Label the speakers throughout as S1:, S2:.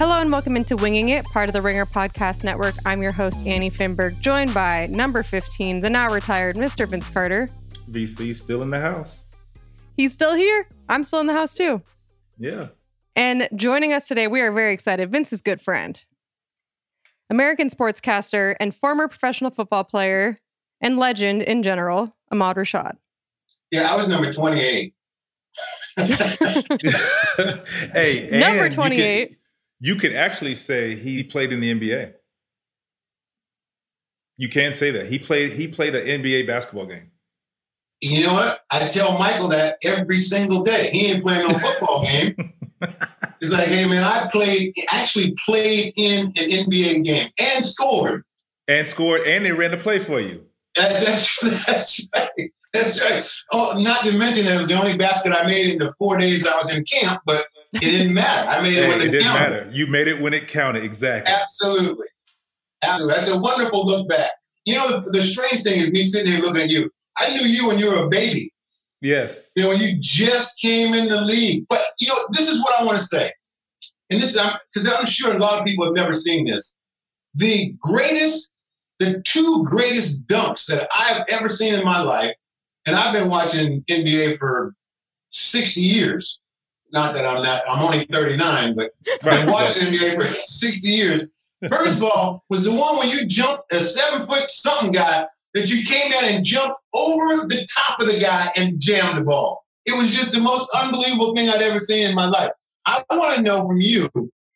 S1: Hello and welcome into Winging It, part of the Ringer Podcast Network. I'm your host, Annie Finberg, joined by number 15, the now retired Mr. Vince Carter.
S2: VC still in the house.
S1: He's still here. I'm still in the house too.
S2: Yeah.
S1: And joining us today, we are very excited. Vince's good friend, American sportscaster and former professional football player and legend in general, Ahmad Rashad.
S3: Yeah, I was number 28.
S2: hey,
S1: Number 28.
S2: You could, actually say he played in the NBA. You can't say that he played. He played an NBA basketball game.
S3: You know what? I tell Michael that every single day. He ain't playing no football game. He's like, hey man, I played actually played in an NBA game and scored.
S2: and scored, and they ran the play for you.
S3: That- that's that's right. That's right. Oh, not to mention that it was the only basket I made in the four days I was in camp, but it didn't matter. I made it when
S2: it
S3: it
S2: didn't
S3: counted.
S2: matter. You made it when it counted. Exactly.
S3: Absolutely. Absolutely. That's a wonderful look back. You know, the, the strange thing is me sitting here looking at you. I knew you when you were a baby.
S2: Yes.
S3: You know, when you just came in the league. But you know, this is what I want to say, and this is because I'm sure a lot of people have never seen this. The greatest, the two greatest dunks that I've ever seen in my life, and I've been watching NBA for 60 years. Not that I'm not, I'm only 39, but I've been watching NBA for 60 years. First of all, was the one where you jumped a seven foot something guy that you came down and jumped over the top of the guy and jammed the ball. It was just the most unbelievable thing I'd ever seen in my life. I want to know from you,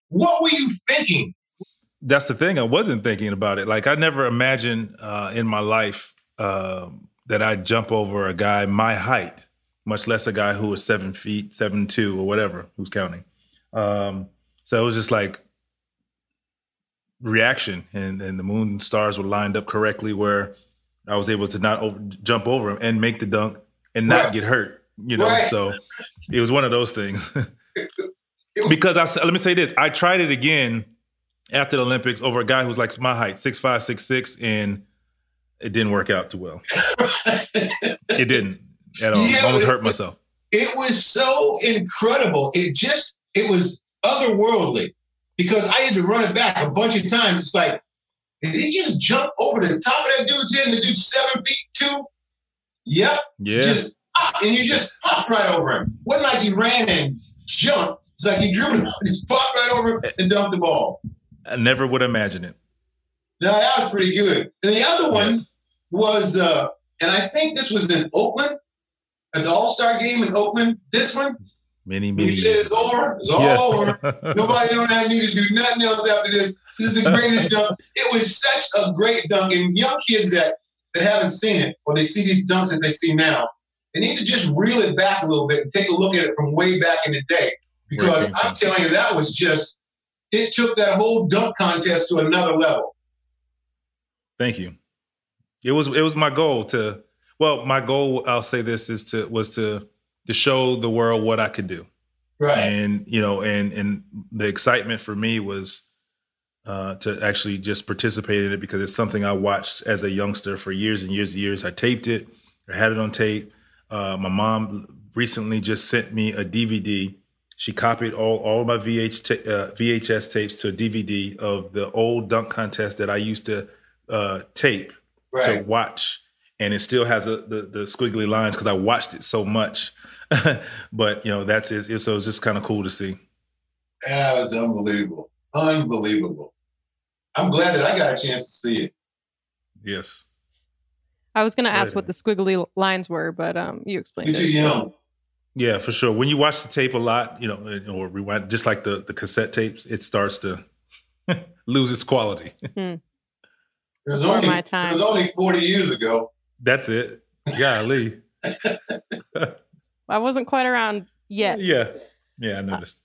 S3: what were you thinking?
S2: That's the thing. I wasn't thinking about it. Like I never imagined uh, in my life um that I'd jump over a guy my height, much less a guy who was seven feet, seven two, or whatever. Who's counting? Um, so it was just like reaction, and and the moon and stars were lined up correctly where I was able to not over, jump over him and make the dunk and not
S3: Right.
S2: get hurt. You know,
S3: Right.
S2: so it was one of those things.
S3: Was-
S2: because I let me say this: I tried it again after the Olympics over a guy who's like my height, six five, six six, and it didn't work out too well. It didn't at all.
S3: Yeah,
S2: I almost
S3: it-
S2: hurt myself.
S3: it was so incredible. It just, it was otherworldly because I had to run it back a bunch of times. It's like, did he just jump over the top of that dude's head and the dude's seven feet two? Yep.
S2: Yeah,
S3: Just pop, and you just popped right over him. Wasn't like he ran and jumped. It's like he dribbled, just popped right over him and dumped the ball.
S2: I never would imagine it.
S3: Now that was pretty good. And the other one was, uh, and I think this was in Oakland at the All Star game in Oakland. This one,
S2: Many, many
S3: you said it's over, it's all
S2: Yeah.
S3: over. Nobody don't have need to do nothing else after this. This is the greatest dunk. It was such a great dunk. And young kids that that haven't seen it or they see these dunks that they see now, they need to just reel it back a little bit and take a look at it from way back in the day. Because I'm telling you, that was just it took that whole dunk contest to another level.
S2: Thank you. It was it was my goal to well, my goal I'll say this is to was to to show the world what I could do.
S3: Right.
S2: and you know and and the excitement for me was uh, to actually just participate in it because it's something I watched as a youngster for years and years and years. I taped it, I had it on tape. Uh, my mom recently just sent me a DVD. She copied all all my VH ta- uh, VHS tapes to a DVD of the old dunk contest that I used to uh, tape to watch. And it still has a, the the squiggly lines because I watched it so much. but you know, that's it. So it's just kind of cool to see.
S3: Yeah, it was unbelievable, unbelievable. I'm glad that I got a chance to see it.
S2: Yes.
S1: I was going to ask what the squiggly lines were, but um, you explained
S3: You're
S1: it.
S3: too
S1: so-
S3: young.
S2: Yeah, for sure. When you watch the tape a lot, you know, or rewind, just like the the cassette tapes, it starts to lose its quality.
S3: It was only
S1: my
S3: it was only 40 years ago.
S2: That's it. Golly.
S1: I wasn't quite around yet.
S2: Yeah. Yeah, I noticed.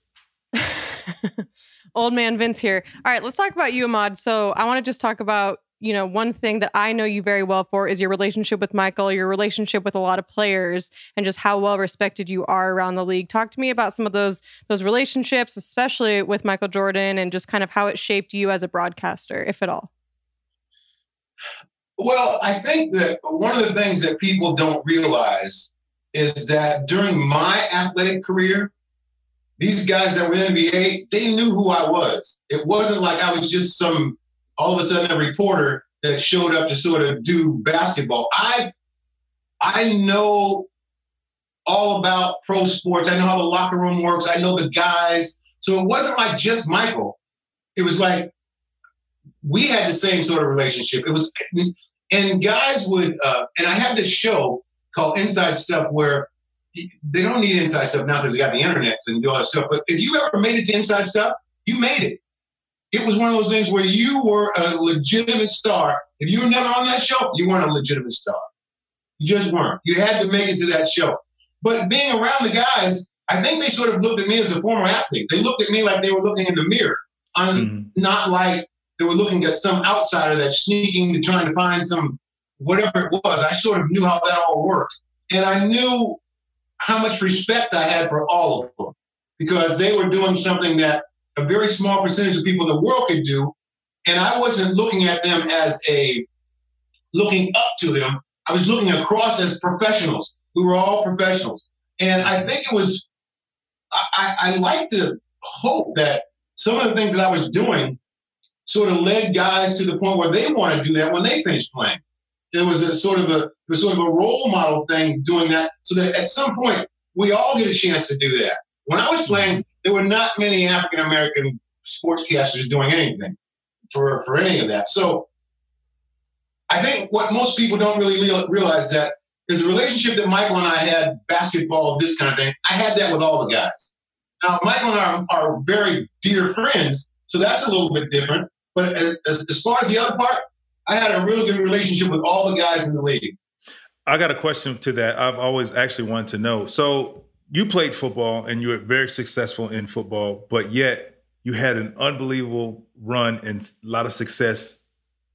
S1: Old man Vince here. All right, let's talk about you, Ahmad. So I want to just talk about, you know, one thing that I know you very well for is your relationship with Michael, your relationship with a lot of players, and just how well respected you are around the league. Talk to me about some of those those relationships, especially with Michael Jordan, and just kind of how it shaped you as a broadcaster, if at all.
S3: Well, I think that one of the things that people don't realize is that during my athletic career, these guys that were in the NBA, they knew who I was. It wasn't like I was just some all of a sudden a reporter that showed up to sort of do basketball. I I know all about pro sports. I know how the locker room works. I know the guys. So it wasn't like just Michael. It was like we had the same sort of relationship. It was and guys would uh, and i had this show called inside stuff where they don't need inside stuff now because they got the internet and do all that stuff but if you ever made it to inside stuff you made it. It was one of those things where you were a legitimate star. If you were never on that show you weren't a legitimate star. You just weren't. You had to make it to that show. But being around the guys i think they sort of looked at me as a former athlete. They looked at me like they were looking in the mirror. On
S2: Mhm.
S3: not like they were looking at some outsider that's sneaking to trying to find some whatever it was. I sort of knew how that all worked. And I knew how much respect I had for all of them because they were doing something that a very small percentage of people in the world could do. And I wasn't looking at them as a looking up to them. I was looking across as professionals. We were all professionals. And I think it was, I, I, I like to hope that some of the things that I was doing sort of led guys to the point where they want to do that when they finish playing. There was a sort of a was sort of a role model thing doing that, so that at some point we all get a chance to do that. When I was playing, there were not many African American sportscasters doing anything for for any of that. So I think what most people don't really realize that is the relationship that Michael and I had, basketball, this kind of thing. I had that with all the guys. Now, Michael and I are, are very dear friends, so that's a little bit different. But as, as, as far as the other part, I had a really good relationship with all the guys in the league.
S2: I got a question to that. I've always actually wanted to know. So you played football and you were very successful in football, but yet you had an unbelievable run and a lot of success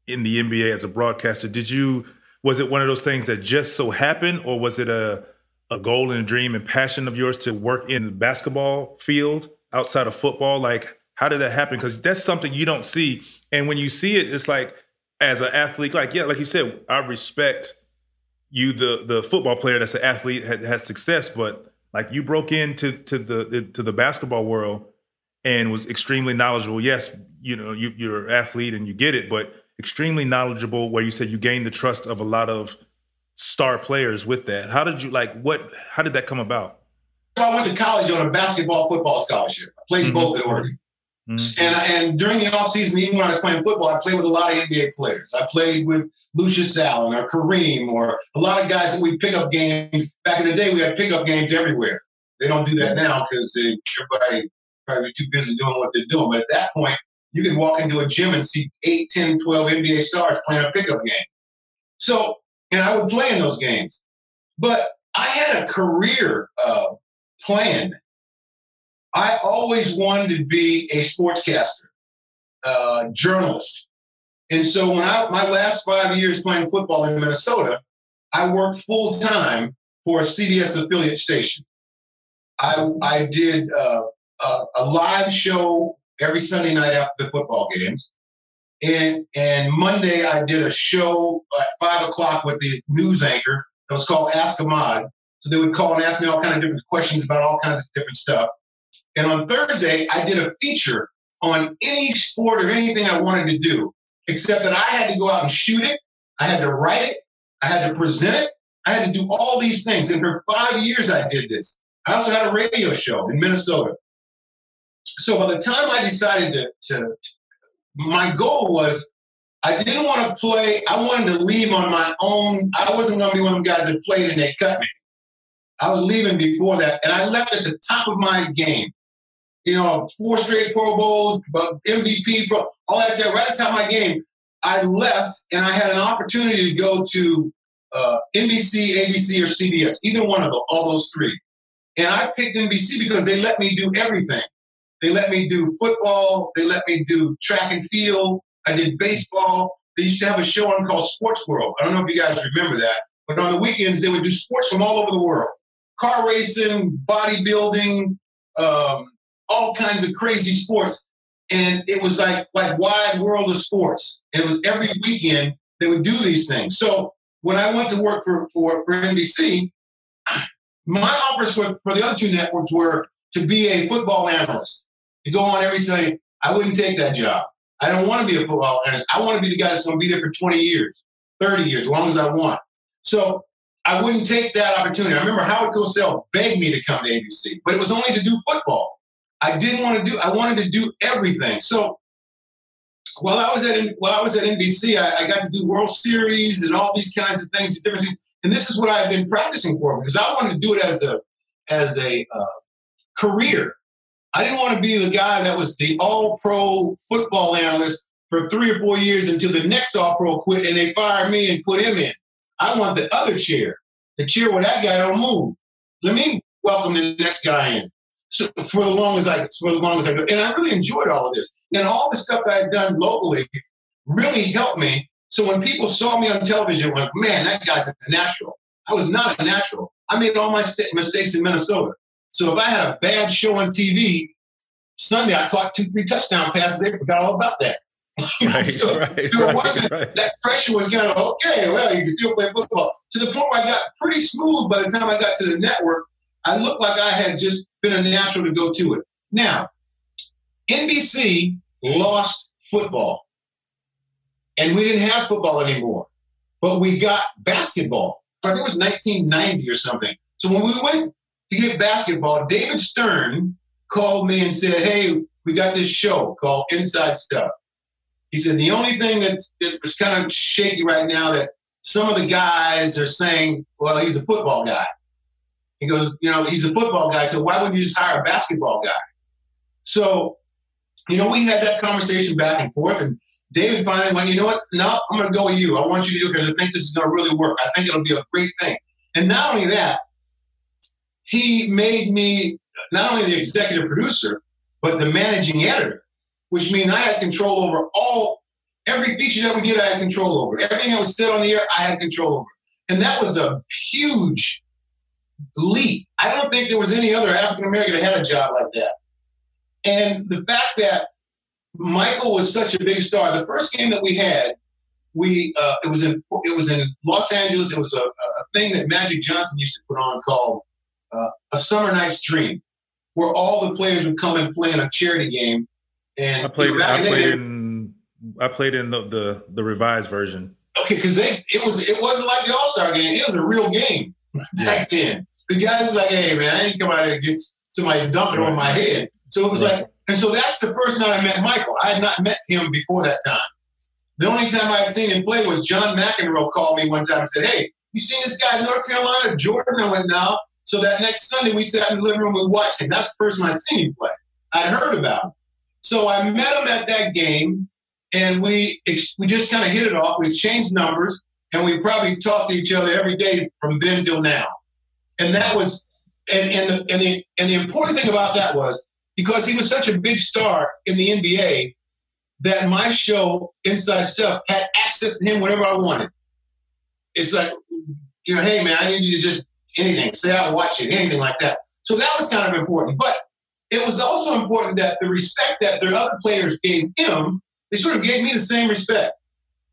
S2: in the NBA as a broadcaster. Did you was it one of those things that just so happened or was it a a goal and a dream and passion of yours to work in the basketball field outside of football? Like how did that happen? Because that's something you don't see. And when you see it, it's like as an athlete, like yeah, like you said, I respect you, the the football player that's an athlete had had success, but like you broke into to the to the basketball world and was extremely knowledgeable. Yes, you know you, you're an athlete and you get it, but extremely knowledgeable. Where you said you gained the trust of a lot of star players with that. How did you like what? How did that come about?
S3: So I went to college on a basketball football scholarship. I played
S2: Mhm.
S3: both at Oregon.
S2: Mhm.
S3: And, and during the offseason, even when I was playing football, I played with a lot of NBA players. I played with Lucius Allen or Kareem or a lot of guys that we pick up games. Back in the day, we had pickup games everywhere. They don't do that now because everybody probably too busy doing what they're doing. But at that point, you could walk into a gym and see 8, 10, 12 NBA stars playing a pickup game. So, and I would play in those games. But I had a career uh, planned. I always wanted to be a sportscaster, uh, journalist. And so when I my last five years playing football in Minnesota, I worked full time for a CBS affiliate station. I I did uh, a, a live show every Sunday night after the football games, and and Monday I did a show at five o'clock with the news anchor that was called Ask Ahmad. So they would call and ask me all kinds of different questions about all kinds of different stuff. And on Thursday, I did a feature on any sport or anything I wanted to do, except that I had to go out and shoot it. I had to write it. I had to present it. I had to do all these things. And for five years, I did this. I also had a radio show in Minnesota. So by the time I decided to, to my goal was I didn't want to play. I wanted to leave on my own. I wasn't going to be one of the guys that played and they cut me. I was leaving before that, and I left at the top of my game. You know, four straight Pro Bowls, MVP, all that stuff. Right at the top of my game, I left, and I had an opportunity to go to uh, NBC, ABC, or CBS, either one of them, all those three. And I picked NBC because they let me do everything. They let me do football. They let me do track and field. I did baseball. They used to have a show on called Sports World. I don't know if you guys remember that, but on the weekends they would do sports from all over the world: car racing, bodybuilding, um, all kinds of crazy sports. And it was like like wide world of sports. It was every weekend they would do these things. So when I went to work for for, for NBC, my offers for, for the other two networks were to be a football analyst, to go on every Sunday. I wouldn't take that job. I don't want to be a football analyst. I want to be the guy that's going to be there for 20 years, 30 years, as long as I want. So I wouldn't take that opportunity. I remember Howard Cosell begged me to come to ABC, but it was only to do football. I didn't want to do. I wanted to do everything. So while I was at while I was at NBC, I, I got to do World Series and all these kinds of things, different things. And this is what I've been practicing for because I wanted to do it as a as a uh, career. I didn't want to be the guy that was the all pro football analyst for three or four years until the next all pro quit and they fired me and put him in. I want the other chair, the chair where that guy don't move. Let me welcome the next guy in. So for the long as I for the long as I do. And I really enjoyed all of this. And all the stuff I'd done locally really helped me. So when people saw me on television, went, man, that guy's a natural. I was not a natural. I made all my mistakes in Minnesota. So if I had a bad show on TV, Sunday I caught two, three touchdown passes. They forgot all about that. Right, so, right, so it wasn't that pressure was kind of okay. Well, you can still play football. To the point where I got pretty smooth by the time I got to the network. I looked like I had just been a natural to go to it. Now, NBC lost football, and we didn't have football anymore, but we got basketball. I think it was 1990 or something. So when we went to get basketball, David Stern called me and said, Hey, we got this show called Inside Stuff. He said, The only thing that's, that was kind of shaky right now that some of the guys are saying, Well, he's a football guy. He goes, You know, he's a football guy. So why wouldn't you just hire a basketball guy? So, you know, we had that conversation back and forth. And David finally went, You know what? No, I'm going to go with you. I want you to do it because I think this is going to really work. I think it'll be a great thing. And not only that, he made me not only the executive producer, but the managing editor, which means I had control over all every feature that we did. I had control over everything that was said on the air. I had control over, and that was a huge leap. I don't think there was any other African American that had a job like that. And the fact that Michael was such a big star, the first game that we had, we uh, it was in it was in Los Angeles. It was a, a thing that Magic Johnson used to put on called uh, a summer night's dream, where all the players would come and play in a charity game. And
S2: I played. I played in. I played in the the, the revised version.
S3: Okay, because they it was it wasn't like the All Star game. It was a real game back then. The guys was like, "Hey man, I ain't come out here to get somebody dumping right. on my head." So it was right. like, and so that's the first night I met Michael. I had not met him before that time. The only time I had seen him play was John McEnroe called me one time and said, "Hey, you seen this guy in North Carolina, Jordan?" I went, "No." So that next Sunday, we sat in the living room, and watched him. That's the first time I seen him play. I'd heard about him. So I met him at that game, and we we just kind of hit it off. We changed numbers, and we probably talked to each other every day from then till now. And that was, and, and, the, and, the, and the important thing about that was because he was such a big star in the NBA that my show, Inside Stuff, had access to him whenever I wanted. It's like, you know, hey man, I need you to just anything, say I watch it, anything like that. So that was kind of important. But it was also important that the respect that their other players gave him, they sort of gave me the same respect.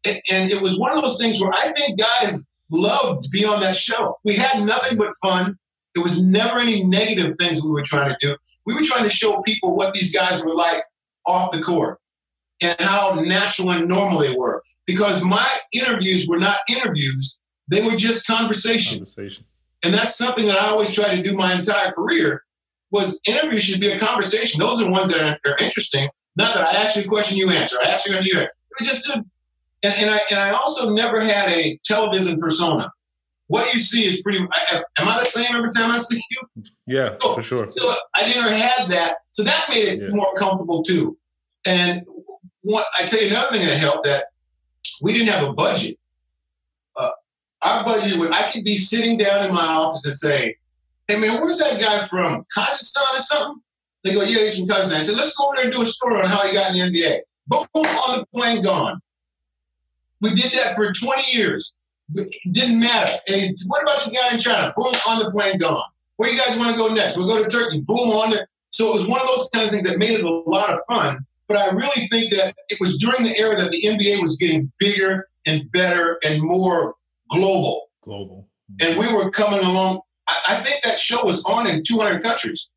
S3: And, and it was one of those things where I think guys loved to be on that show. We had nothing but fun. There was never any negative things we were trying to do. We were trying to show people what these guys were like off the court and how natural and normal they were. Because my interviews were not interviews They were just conversation.
S2: Conversation.
S3: And that's something that I always try to do my entire career was interviews should be a conversation. Those are the ones that are, are interesting. Not that I ask you a question, you answer. I ask you a question, you answer. But just to, and, and I and I also never had a television persona. What you see is pretty. I, am I the same every time I see you?
S2: Yeah,
S3: so,
S2: for sure.
S3: So I never had that. So that made it
S2: Yeah.
S3: more comfortable too. And what I tell you another thing that helped that we didn't have a budget. Uh, our budget would I could be sitting down in my office and say, "Hey man, where's that guy from? Kazakhstan or something?" They go, "Yeah, he's from Kazakhstan." I said, "Let's go over there and do a story on how he got in the NBA." Boom, on the plane, gone. We did that for 20 years. It didn't matter. And what about the guy in China? Boom, on the plane, gone. Where you guys want to go next? We'll go to Turkey. Boom, on there. So it was one of those kind of things that made it a lot of fun. But I really think that it was during the era that the NBA was getting bigger and better and more global.
S2: Global.
S3: And we were coming along. I, think that show was on in 200 countries.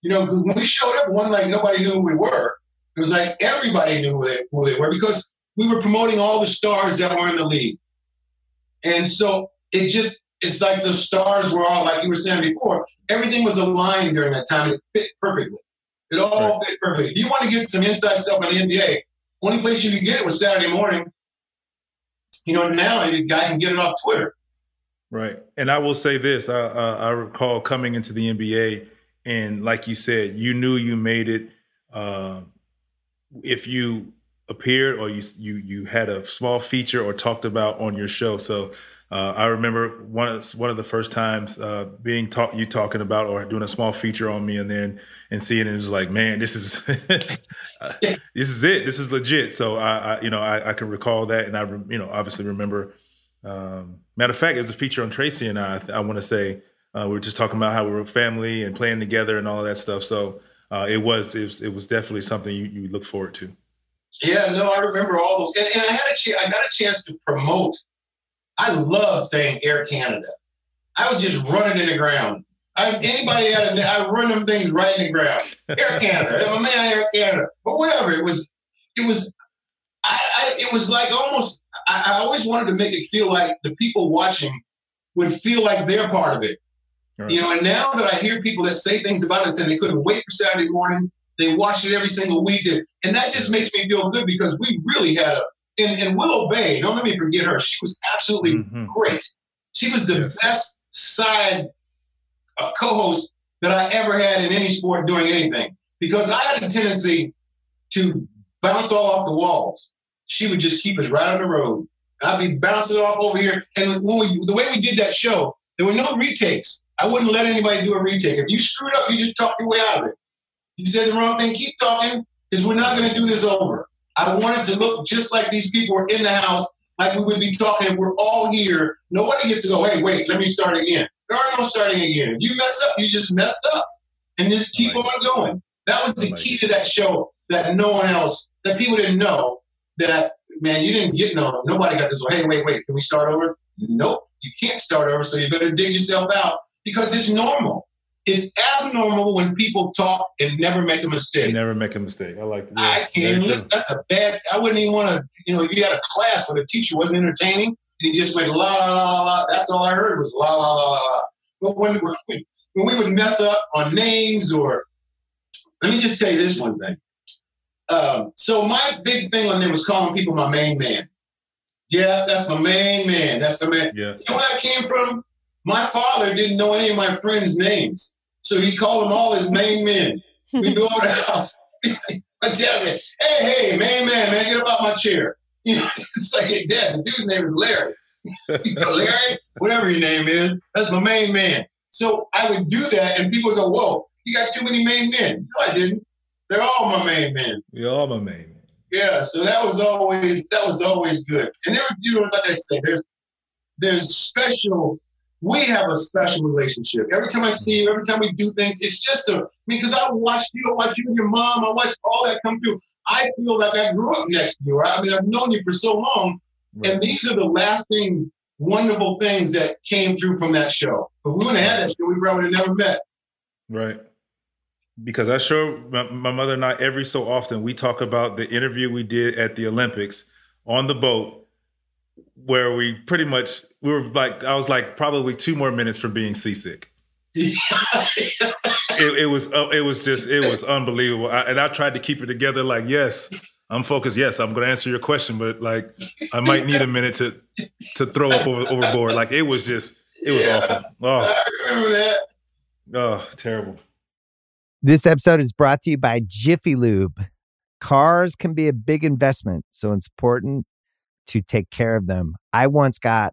S3: You know, when we showed up, one like nobody knew who we were. It was like everybody knew who they, who they were because we were promoting all the stars that were in the league. And so it just, it's like the stars were all, like you were saying before, everything was aligned during that time. It fit perfectly. It all fit perfectly. If you want to get some inside stuff on the NBA, only place you could get it was Saturday morning. You know, now you guy can get it off Twitter.
S2: Right. And I will say this: I, uh, I recall coming into the NBA, and like you said, you knew you made it uh, if you appeared or you you you had a small feature or talked about on your show. So. Uh, I remember one of one of the first times uh, being taught you talking about or doing a small feature on me, and then and seeing it, was like, man, this is uh, this is it. This is legit. So I, I you know I, I can recall that, and I you know obviously remember um, matter of fact, it was a feature on Tracy and I. I want to say uh, we were just talking about how we were family and playing together and all of that stuff. So uh, it was it was it was definitely something you, you look forward to.
S3: Yeah, no, I remember all those, and, and I had a ch- I got a chance to promote. I love saying Air Canada. I would just run it in the ground. I, anybody had a, I run them things right in the ground. Air Canada, I'm man, Air Canada, but whatever. It was, it was, I, I it was like almost. I, I always wanted to make it feel like the people watching would feel like they're part of it.
S2: Right.
S3: You know, and now that I hear people that say things about us and they couldn't wait for Saturday morning, they watch it every single week, and, that just makes me feel good because we really had a. And, and Willow Bay, don't let me forget her. She was absolutely
S2: Mhm.
S3: great. She was the
S2: Yes.
S3: best side uh, co-host that I ever had in any sport doing anything because I had a tendency to bounce all off the walls. She would just keep us right on the road. I'd be bouncing off over here, and when we, the way we did that show, there were no retakes. I wouldn't let anybody do a retake. If you screwed up, you just talk your way out of it. You said the wrong thing, keep talking, because we're not going to do this over. I wanted to look just like these people were in the house, like we would be talking. We're all here. Nobody gets to go, hey, wait, let me start again. There are no starting again. If you mess up, you just messed up. And just keep on going. That was the key to that show that no one else, that people didn't know that, man, you didn't get no, nobody got this. Hey, wait, wait, can we start over? Nope, you can't start over. So you better dig yourself out because it's normal. It's abnormal when people talk and never make a mistake.
S2: Never make a mistake. I like. That.
S3: I can't listen. That's a bad. I wouldn't even want to. You know, you had a class where the teacher wasn't entertaining, and he just went la la la la. That's all I heard was la la la la. la. But when when we would mess up on names or, let me just tell you this one thing. Um, so my big thing on there was calling people my main man. Yeah, that's my main man. That's the man.
S2: Yeah.
S3: You know where that came from? My father didn't know any of my friends' names, so he called them all his main men. We'd go over the house. I tell you, hey, hey, main man, man, get up out my chair. You know, it's like, hey, Dad, the dude's name is Larry. Larry, whatever your name is, that's my main man. So I would do that, and people would go, whoa, you got too many main men. No, I didn't. They're all my main men.
S2: We all my main men.
S3: Yeah, so that was always that was always good. And there, you know, like I said, there's there's special. We have a special relationship. Every time I see you, every time we do things, it's just a. I mean, because I watched you, I watched you and your mom, I watched all that come through. I feel like I grew up next to you. Right? I mean, I've known you for so long,
S2: Right.
S3: and these are the lasting, wonderful things that came through from that show. But we wouldn't have had that show, we probably would have never met.
S2: Right. Because I sure my, my mother and I every so often we talk about the interview we did at the Olympics on the boat where we pretty much we were like, I was like probably two more minutes from being seasick. it, it, was, uh, it was just, it was unbelievable. I, and I tried to keep it together. Like, yes, I'm focused. Yes, I'm going to answer your question, but like, I might need a minute to to throw up over, overboard. Like, it was just, it was yeah, awful. Oh,
S3: I remember that.
S2: Oh, terrible.
S4: This episode is brought to you by Jiffy Lube. Cars can be a big investment, so it's important to take care of them. I once got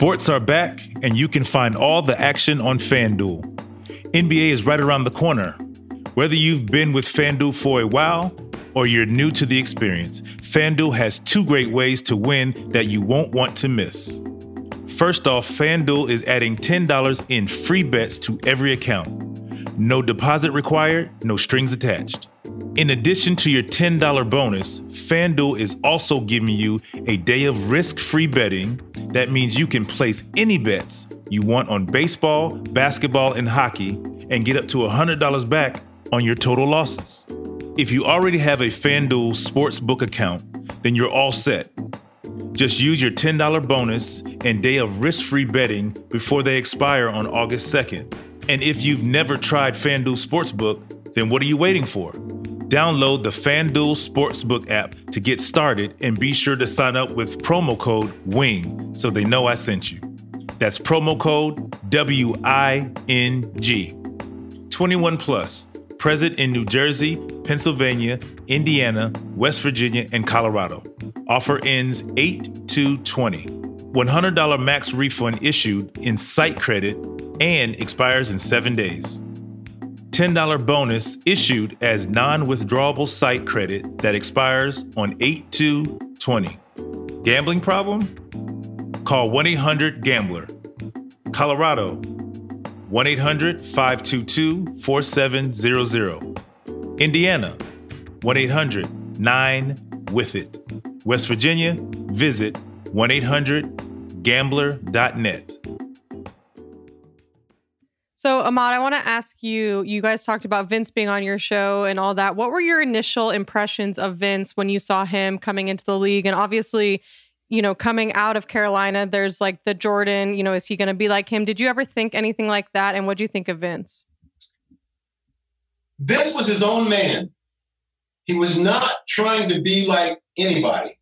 S2: Sports are back, and you can find all the action on FanDuel. NBA is right around the corner. Whether you've been with FanDuel for a while or you're new to the experience, FanDuel has two great ways to win that you won't want to miss. First off, FanDuel is adding $10 in free bets to every account. No deposit required, no strings attached. In addition to your $10 bonus, FanDuel is also giving you a day of risk free betting. That means you can place any bets you want on baseball, basketball, and hockey and get up to $100 back on your total losses. If you already have a FanDuel Sportsbook account, then you're all set. Just use your $10 bonus and day of risk free betting before they expire on August 2nd. And if you've never tried FanDuel Sportsbook, then what are you waiting for? Download the FanDuel Sportsbook app to get started and be sure to sign up with promo code WING so they know I sent you. That's promo code W I N G. 21 plus, present in New Jersey, Pennsylvania, Indiana, West Virginia, and Colorado. Offer ends 8 20. $100 max refund issued in site credit and expires in seven days. $10 bonus issued as non withdrawable site credit that expires on 8 20. Gambling problem? Call 1 800 Gambler. Colorado 1 800 522 4700. Indiana 1 800 9 with it. West Virginia, visit 1 800 gambler.net.
S1: So, Ahmad, I want to ask you you guys talked about Vince being on your show and all that. What were your initial impressions of Vince when you saw him coming into the league? And obviously, you know, coming out of Carolina, there's like the Jordan, you know, is he going to be like him? Did you ever think anything like that? And what do you think of Vince?
S3: Vince was his own man. He was not trying to be like anybody.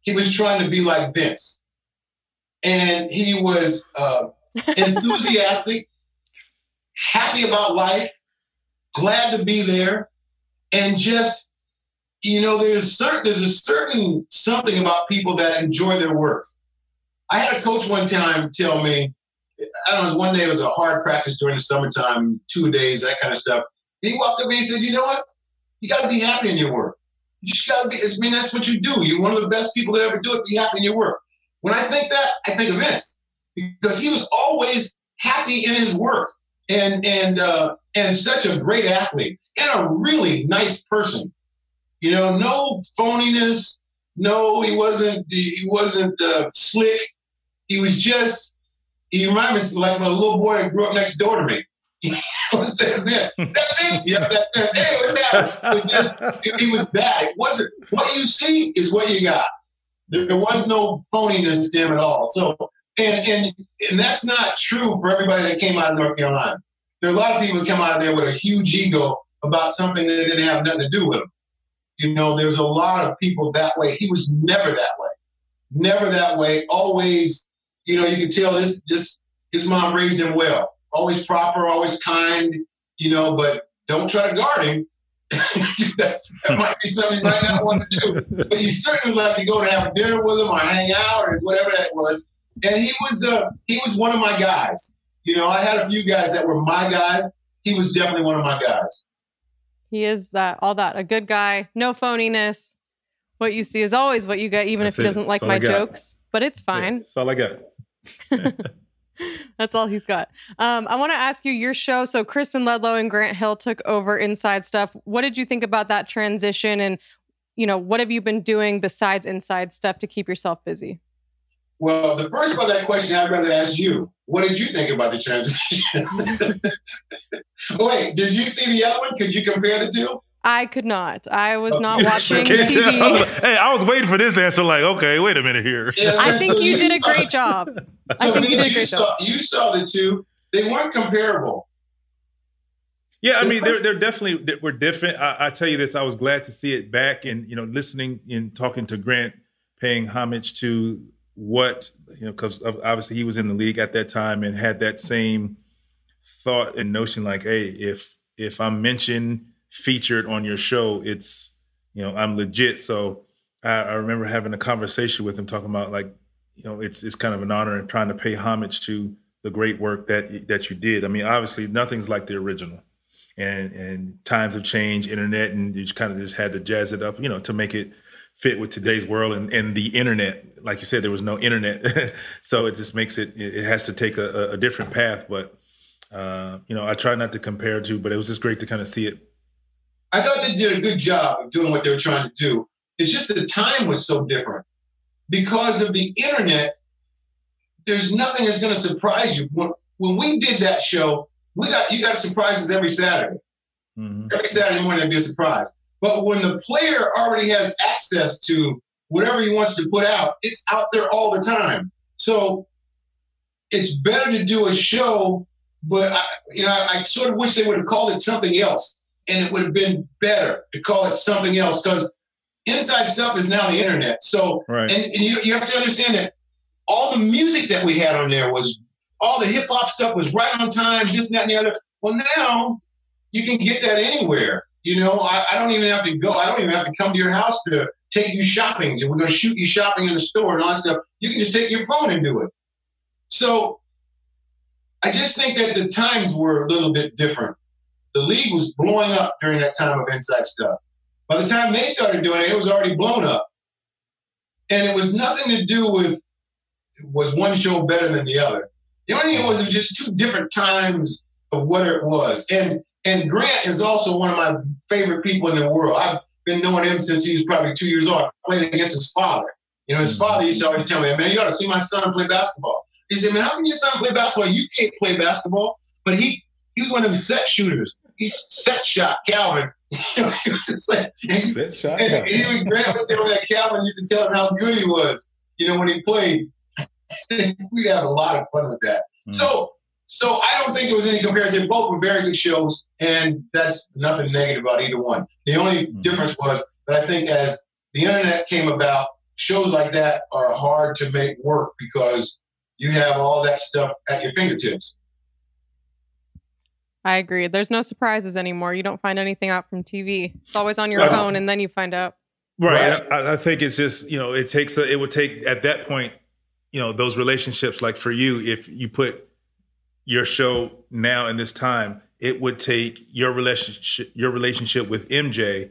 S3: He was trying to be like Vince. And he was uh, enthusiastic happy about life, glad to be there, and just you know, there's certain there's a certain something about people that enjoy their work. I had a coach one time tell me, I don't know, one day it was a hard practice during the summertime, two days, that kind of stuff. And he walked up and said, you know what? You got to be happy in your work. You just got to be, I mean, that's what you do. You're one of the best people that ever do it. Be happy in your work. When I think that, I think of Vince because he was always happy in his work and and uh, and such a great athlete and a really nice person. You know, no phoniness. No, he wasn't. He wasn't uh, slick. He was just. He reminded me like a little boy that grew up next door to me. He was saying this, this, yeah, that, this. Hey, what's that? It just, he was that. It wasn't what you see is what you got. There, there was no phoniness to him at all. So and, and, and that's not true for everybody that came out of North Carolina. There are a lot of people that come out of there with a huge ego about something that didn't have nothing to do with them. You know, there's a lot of people that way. He was never that way. Never that way. Always, you know, you can tell this this his mom raised him well. Always proper, always kind, you know, but don't try to guard him. that might be something you might not want to do. But you certainly like to go to have dinner with him or hang out or whatever that was and he was uh, he was one of my guys. You know, I had a few guys that were my guys. He was definitely one of my guys.
S1: He is that all that a good guy, no phoniness. What you see is always what you get, even
S2: That's
S1: if he doesn't like my jokes. But it's fine.
S2: That's all I got.
S1: That's all he's got. Um, I want to ask you your show. So Kristen Ledlow and Grant Hill took over Inside Stuff. What did you think about that transition? And you know, what have you been doing besides Inside Stuff to keep yourself busy?
S3: Well, the first part of that question, I'd rather ask you. What did you think about the transition? Wait, did you see the other one? Could you compare the two?
S1: I could not. I was not watching
S2: Okay, I was
S1: TV.
S2: like- hey, I was waiting for this answer. Like, okay, wait a minute here.
S3: Yeah,
S1: I think
S3: so
S1: you did a great job. I think you did a great
S3: saw,
S1: job.
S3: You saw the two. They weren't comparable.
S2: Yeah, I mean, they're they're definitely they- we're different. I, I tell you this, I was glad to see it back, and you know, listening and talking to Grant, paying homage to what you know, because obviously he was in the league at that time and had that same thought and notion, like, hey, if if I'm mentioned, featured on your show, it's you know, I'm legit. So I, I remember having a conversation with him, talking about like, you know, it's it's kind of an honor and trying to pay homage to the great work that that you did. I mean, obviously, nothing's like the original and and times have changed, internet, and you just kind of just had to jazz it up, you know, to make it fit with today's world and, and the internet. Like you said, there was no internet, so it just makes it it has to take a, a different path. But uh, you know, I try not to compare to, but it was just great to kind of see it.
S3: I thought they did a good job of doing what they were trying to do. It's just the time was so different. Because of the internet, there's nothing that's going to surprise you. When, when we did that show, we got you got surprises every Saturday.
S2: Mhm.
S3: Every Saturday morning there'd be a surprise. But when the player already has access to whatever he wants to put out, it's out there all the time. So it's better to do a show, but I, you know, I, I sort of wish they would have called it something else, and it would have been better to call it something else because inside stuff is now the internet. So
S2: Right.
S3: and, and you, you have to understand that all the music that we had on there was all the hip hop stuff was right on time, this, and that, and the other. Well, now you can get that anywhere. You know, I, I don't even have to go. I don't even have to come to your house to take you shopping. And we're going to shoot you shopping in the store and all that stuff. You can just take your phone and do it. So I just think that the times were a little bit different. The league was blowing up during that time of inside stuff. By the time they started doing it, it was already blown up. And it was nothing to do with was one show better than the other. The only thing was it was just two different times of what it was. And and Grant is also one of my favorite people in the world. I've been knowing him since he was probably two years old. I played against his father. You know, his father used to always tell me, man, you ought to see my son play basketball. He said, man, how can your son play basketball? You can't play basketball. but he he was one of them set shooters. He set shot Calvin. set
S2: shot.
S3: And, and he was grabbing there that Calvin used to tell him how good he was. You know when he played, we'd have a lot of fun with that.
S2: Mm.
S3: So so I don't think there was any comparison. Both were very good shows, and that's nothing negative about either one. The only
S2: Mm.
S3: difference was that I think as the internet came about, shows like that are hard to make work because you have all that stuff at your fingertips.
S1: I agree. There's no surprises anymore. You don't find anything out from TV. It's always on your
S2: Right.
S1: phone, and then you find out.
S2: Right.
S3: Right.
S2: I, I think it's just you know it takes a, it would take at that point you know those relationships like for you if you put your show now in this time it would take your relationship your relationship with MJ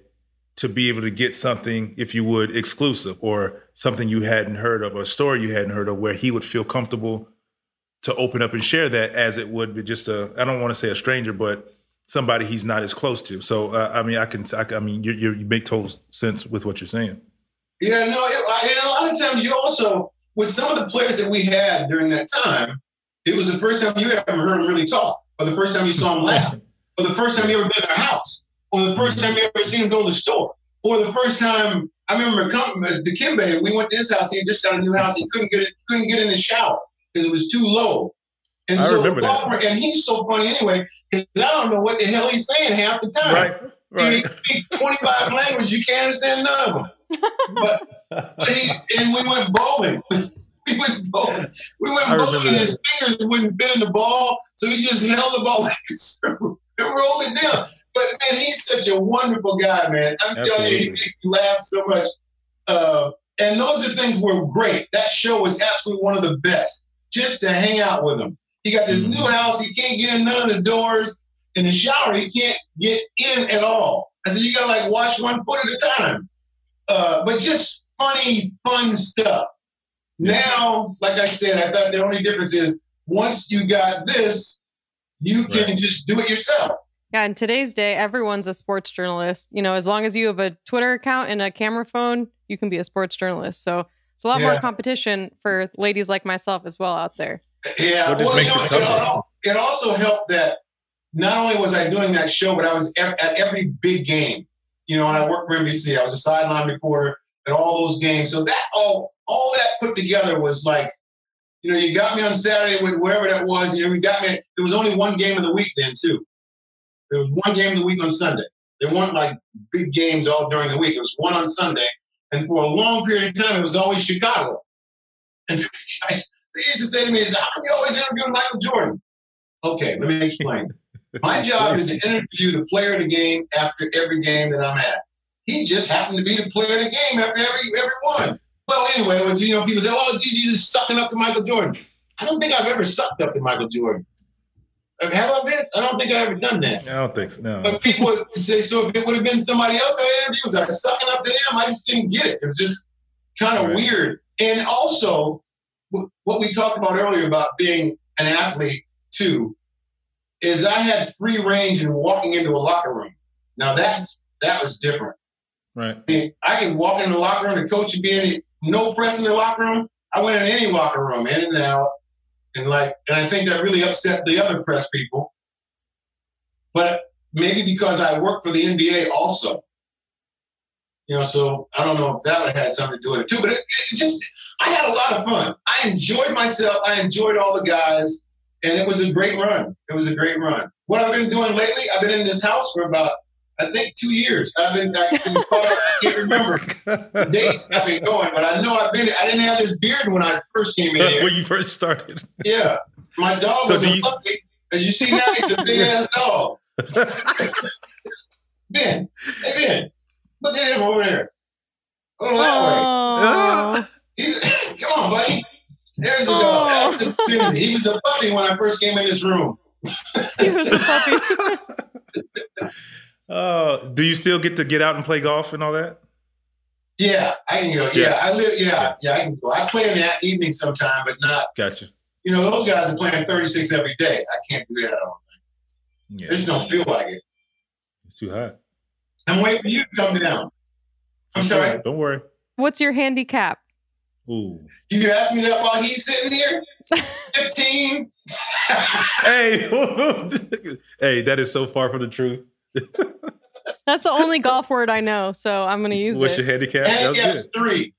S2: to be able to get something if you would exclusive or something you hadn't heard of or a story you hadn't heard of where he would feel comfortable to open up and share that as it would be just a I don't want to say a stranger but somebody he's not as close to. So uh, I mean I can I, I mean you you you make total sense with what you're saying.
S3: Yeah, no, and a lot of times you also, with some of the players that we had during that time, it was the first time you ever heard him really talk, or the first time you saw him laugh, or the first time you ever been in their house, or the first time you ever seen him go to the store, or the first time I remember coming to Kimbe, we went to his house. He had just got a new house. He couldn't get it, couldn't get in the shower because it was too low. And
S2: I
S3: so,
S2: remember that.
S3: And he's so funny anyway because I don't know what the hell he's saying half the time.
S2: right right.
S3: He speaks 25 languages, you can't understand none of them. But, but he, and we went bowling. we went bowling. We went bowling, and his fingers wouldn't fit in the ball, so he just held the ball like this and rolled it down. But man, he's such a wonderful guy, man. I'm telling you, he
S2: Absolutely.
S3: makes me laugh so much. Uh, and those are things were great. That show was absolutely one of the best. Just to hang out with him. He got this
S2: Mhm.
S3: new house. He can't get in none of the doors. In the shower, he can't get in at all. I said, you gotta like wash one foot at a time. Uh, but just funny, fun stuff. Now, like I said, I thought the only difference is once you got this, you can
S2: Right.
S3: just do it yourself.
S1: Yeah, in today's day, everyone's a sports journalist. You know, as long as you have a Twitter account and a camera phone, you can be a sports journalist. So it's a lot more competition for ladies like myself as well out there.
S3: Yeah,
S2: What just
S3: well,
S2: makes
S3: you know,
S2: it
S3: it, it also helped that not only was I doing that show, but I was ev- at every big game. You know, and I worked for NBC. I was a sideline reporter at all those games. So that all all that put together was like, you know, you got me on Saturday with wherever that was. You know, you got me. There was only one game of the week then too. There was one game of the week on Sunday. There weren't like big games all during the week. It was one on Sunday, and for a long period of time, it was always Chicago. And guys, they used to say to me, "How come you always interviewing Michael Jordan?" Okay, let me explain. My job is to interview the player of the game after every game that I'm at. He just happened to be the player of the game after every every one. Well, anyway, was, you know, people say, "Oh, you just sucking up to Michael Jordan." I don't think I've ever sucked up to Michael Jordan. Have I, Vince? I don't think I've ever done that.
S2: I don't think so no
S3: But people would say, so if it would have been somebody else I interviewed, was I sucking up to them? I just didn't get it. It was just kind of
S2: Right.
S3: weird. And also, what we talked about earlier about being an athlete too, is I had free range in walking into a locker room. Now that's that was different.
S2: right
S3: I mean, I could walk in the locker room, the coach would be in it, no press in the locker room. I went in any locker room, in and out. And like, and I think that really upset the other press people. But maybe because I worked for the NBA also. You know, so I don't know if that would have had something to do with it too. But it, it just, I had a lot of fun. I enjoyed myself. I enjoyed all the guys, and it was a great run. It was a great run. What I've been doing lately, I've been in this house for about, I think, two years. I've been, I've been I can't remember the dates I've been going, but I know I've been. I didn't have this beard when I first came in here.
S2: when you first started
S3: Yeah, my dog
S2: So
S3: was
S2: do
S3: a
S2: you-
S3: puppy. As you see now, he's a big ass dog. Ben, hey Ben, look at him over there. Go that way. He's, come on, buddy. There's the dog. That's the Benzie. He was a puppy when I first came in this room.
S1: he was a puppy.
S2: Oh, do you still get to get out and play golf and all that?
S3: Yeah, I can go. Yeah,
S2: Yeah.
S3: I live. Yeah, yeah, I can go. I play in the evening sometime, but not.
S2: Gotcha.
S3: You know, those guys are playing 36 every day. I can't do that. I don't.
S2: Yeah,
S3: I just don't feel like it.
S2: it's too hot.
S3: I'm waiting for you to come down. I'm sorry.
S2: Don't worry.
S1: What's your handicap?
S2: Ooh.
S3: You asked me that while he's sitting here. 15.
S2: hey, hey, that is so far from the truth.
S1: That's the only golf word I know, so I'm going to use
S2: What's
S1: it.
S2: What's your handicap? That was
S3: Handicap's
S2: good.
S3: three.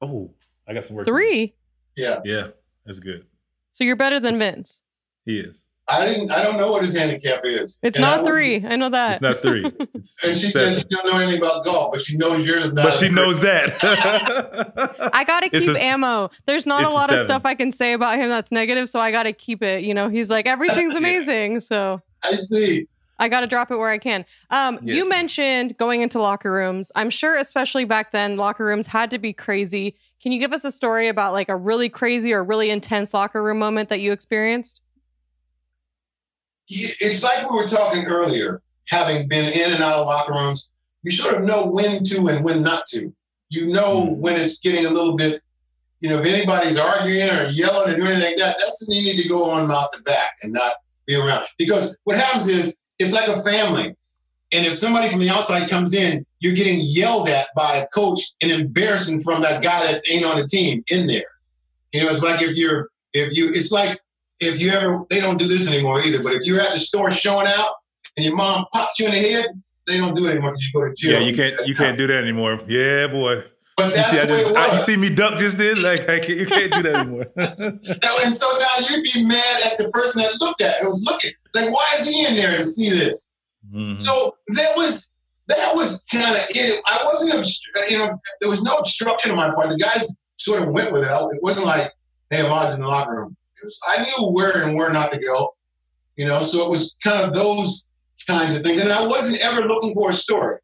S2: Oh, I got some work.
S1: Three.
S3: Yeah.
S2: Yeah, that's good.
S1: So you're better than Vince.
S2: He is.
S3: I didn't. I don't know what his handicap is.
S1: It's
S3: And I
S1: not
S3: was-
S1: three. I know that.
S2: It's not three. It's
S3: And she
S2: seven.
S3: said she don't know anything about golf, but she knows yours is not.
S2: but she
S3: three.
S2: knows that.
S1: I gotta keep
S2: a-
S1: ammo. There's not a
S2: it's a
S1: lot of stuff I can say about him that's negative, so I gotta keep it. You know, he's like everything's
S2: Yeah.
S1: amazing, so
S3: I see.
S1: I gotta drop it where I can. Um,
S2: Yeah.
S1: you mentioned going into locker rooms. I'm sure, especially back then, locker rooms had to be crazy. Can you give us a story about like a really crazy or really intense locker room moment that you experienced?
S3: It's like we were talking earlier. Having been in and out of locker rooms, you sort of know when to and when not to. You know
S2: Mm.
S3: when it's getting a little bit. You know, if anybody's arguing or yelling or doing anything like that, that's when you need to go on out the back and not be around. Because what happens is it's like a family. And if somebody from the outside comes in, you're getting yelled at by a coach and embarrassing from that guy that ain't on the team in there. You know, it's like if you're if you it's like if you ever they don't do this anymore either, but if you're at the store showing out and your mom popped you in the head, they don't do it anymore because you go to jail.
S2: yeah, you can't you can't do that anymore. Yeah, boy.
S3: But
S2: You see, just, I, you see me duck just then? Like I can't, you can't do that anymore.
S3: Now- and so now you'd be mad at the person that looked at it, was looking. It's like, why is he in there to see this?
S2: Mhm.
S3: So that was that was kind of it. I wasn't, you know, there was no obstruction on my part. The guys sort of went with it. I- It wasn't like, they hey, Ahmad's in the locker room. It was, I knew where and where not to go, you know. So it was kind of those kinds of things, and I wasn't ever looking for a story.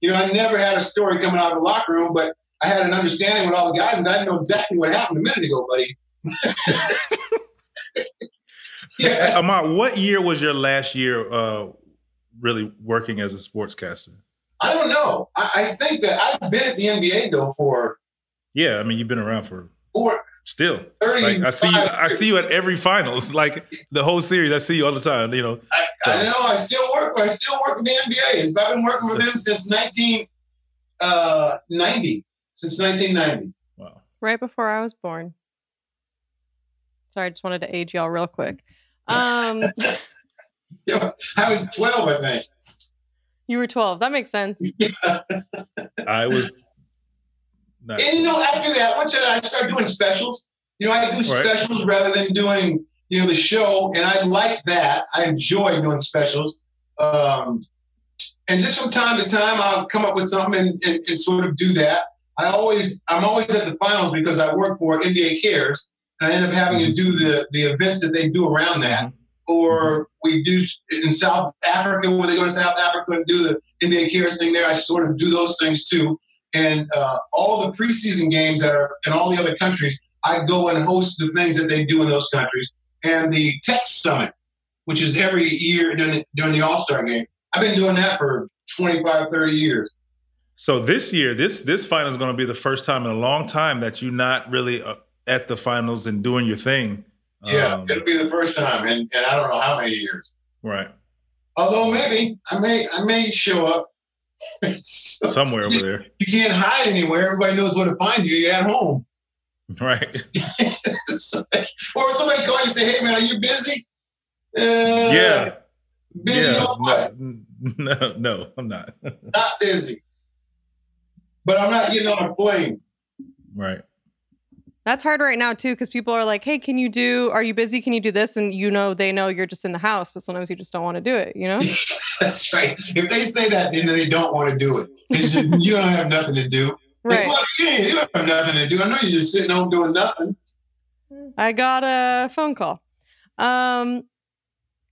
S3: You know, I never had a story coming out of the locker room, but I had an understanding with all the guys, and I didn't know exactly what happened a minute ago, buddy. yeah.
S2: Ahmad, what year was your last year uh, really working as a sportscaster?
S3: I don't know. I, I think that I've been at the NBA though for
S2: Yeah, I mean you've been around for
S3: for
S2: still. Like I see you, I see you at every finals, like the whole series. I see you all the time. You know,
S3: I, I know. I still work. I still work with the NBA. I've been working with them since 1990. Since 1990.
S2: wow.
S1: Right before I was born. Sorry, I just wanted to age y'all real quick. Um,
S3: Yeah, I was 12, I think.
S1: you were 12. That makes sense.
S2: I was. Not,
S3: And you know, after that, once I started doing specials, you know, I do
S2: Right.
S3: specials rather than doing, you know, the show, and I like that. I enjoy doing specials. Um, and just from time to time, I'll come up with something and, and, and sort of do that. I always, I'm always at the finals because I work for NBA Cares, and I end up having to mm-hmm. do the the events that they do around that. Mm-hmm. Or mm-hmm. we do in South Africa when they go to South Africa and do the NBA Cares thing there. I sort of do those things too and uh, all the preseason games that are in all the other countries, I go and host the things that they do in those countries. And the Tech Summit, which is every year during the, during the All Star game, I've been doing that for 25, 30 years.
S2: So this year, this this final is going to be the first time in a long time that you're not really uh, at the finals and doing your thing.
S3: Yeah,
S2: Um,
S3: it'll be the first time, and, and I don't know how many years.
S2: right
S3: Although maybe I may I may show up So
S2: somewhere over there.
S3: You can't hide anywhere. Everybody knows where to find you. You're at home.
S2: Right.
S3: Like- or somebody call you and say, "Hey man, are you busy?" Uh,
S2: Yeah.
S3: busy
S2: yeah. No, no, no, I'm not.
S3: not busy. But I'm not getting on a plane.
S2: right.
S1: That's hard right now too, because people are like, "Hey, can you do? Are you busy? Can you do this?" And you know, they know you're just in the house, but sometimes you just don't want to do it. You know?
S3: That's right. If they say that, then they don't want to do it. It's you don't have nothing to do. Like,
S1: right.
S3: well, yeah, you don't have nothing to do. I know you're just sitting home doing nothing.
S1: I got a phone call. Um,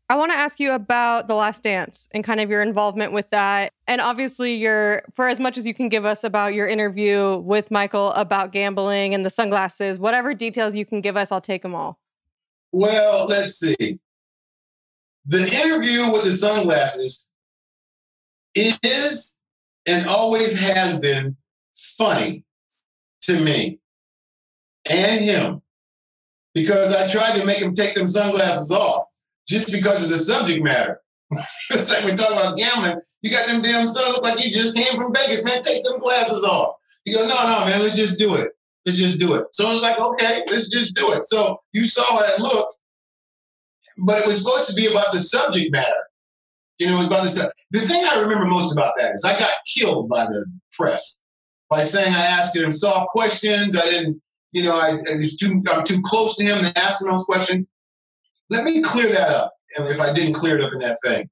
S1: I want to ask you about The Last Dance and kind of your involvement with that. And obviously, your for as much as you can give us about your interview with Michael about gambling and the sunglasses, whatever details you can give us, I'll take them all.
S3: Well, let's see. The interview with the sunglasses is and always has been funny to me and him because I tried to make him take them sunglasses off just because of the subject matter. it's like we're talking about gambling. You got them damn sun look like you just came from Vegas, man. Take them glasses off. He goes, no, no, man, let's just do it. Let's just do it. So I was like, okay, let's just do it. So you saw how it looked. but it was supposed to be about the subject matter. You know, about the the thing I remember most about that is I got killed by the press by saying I asked him soft questions. I didn't, you know, I, I was too I'm too close to him to ask him those questions. Let me clear that up. And if I didn't clear it up in that thing,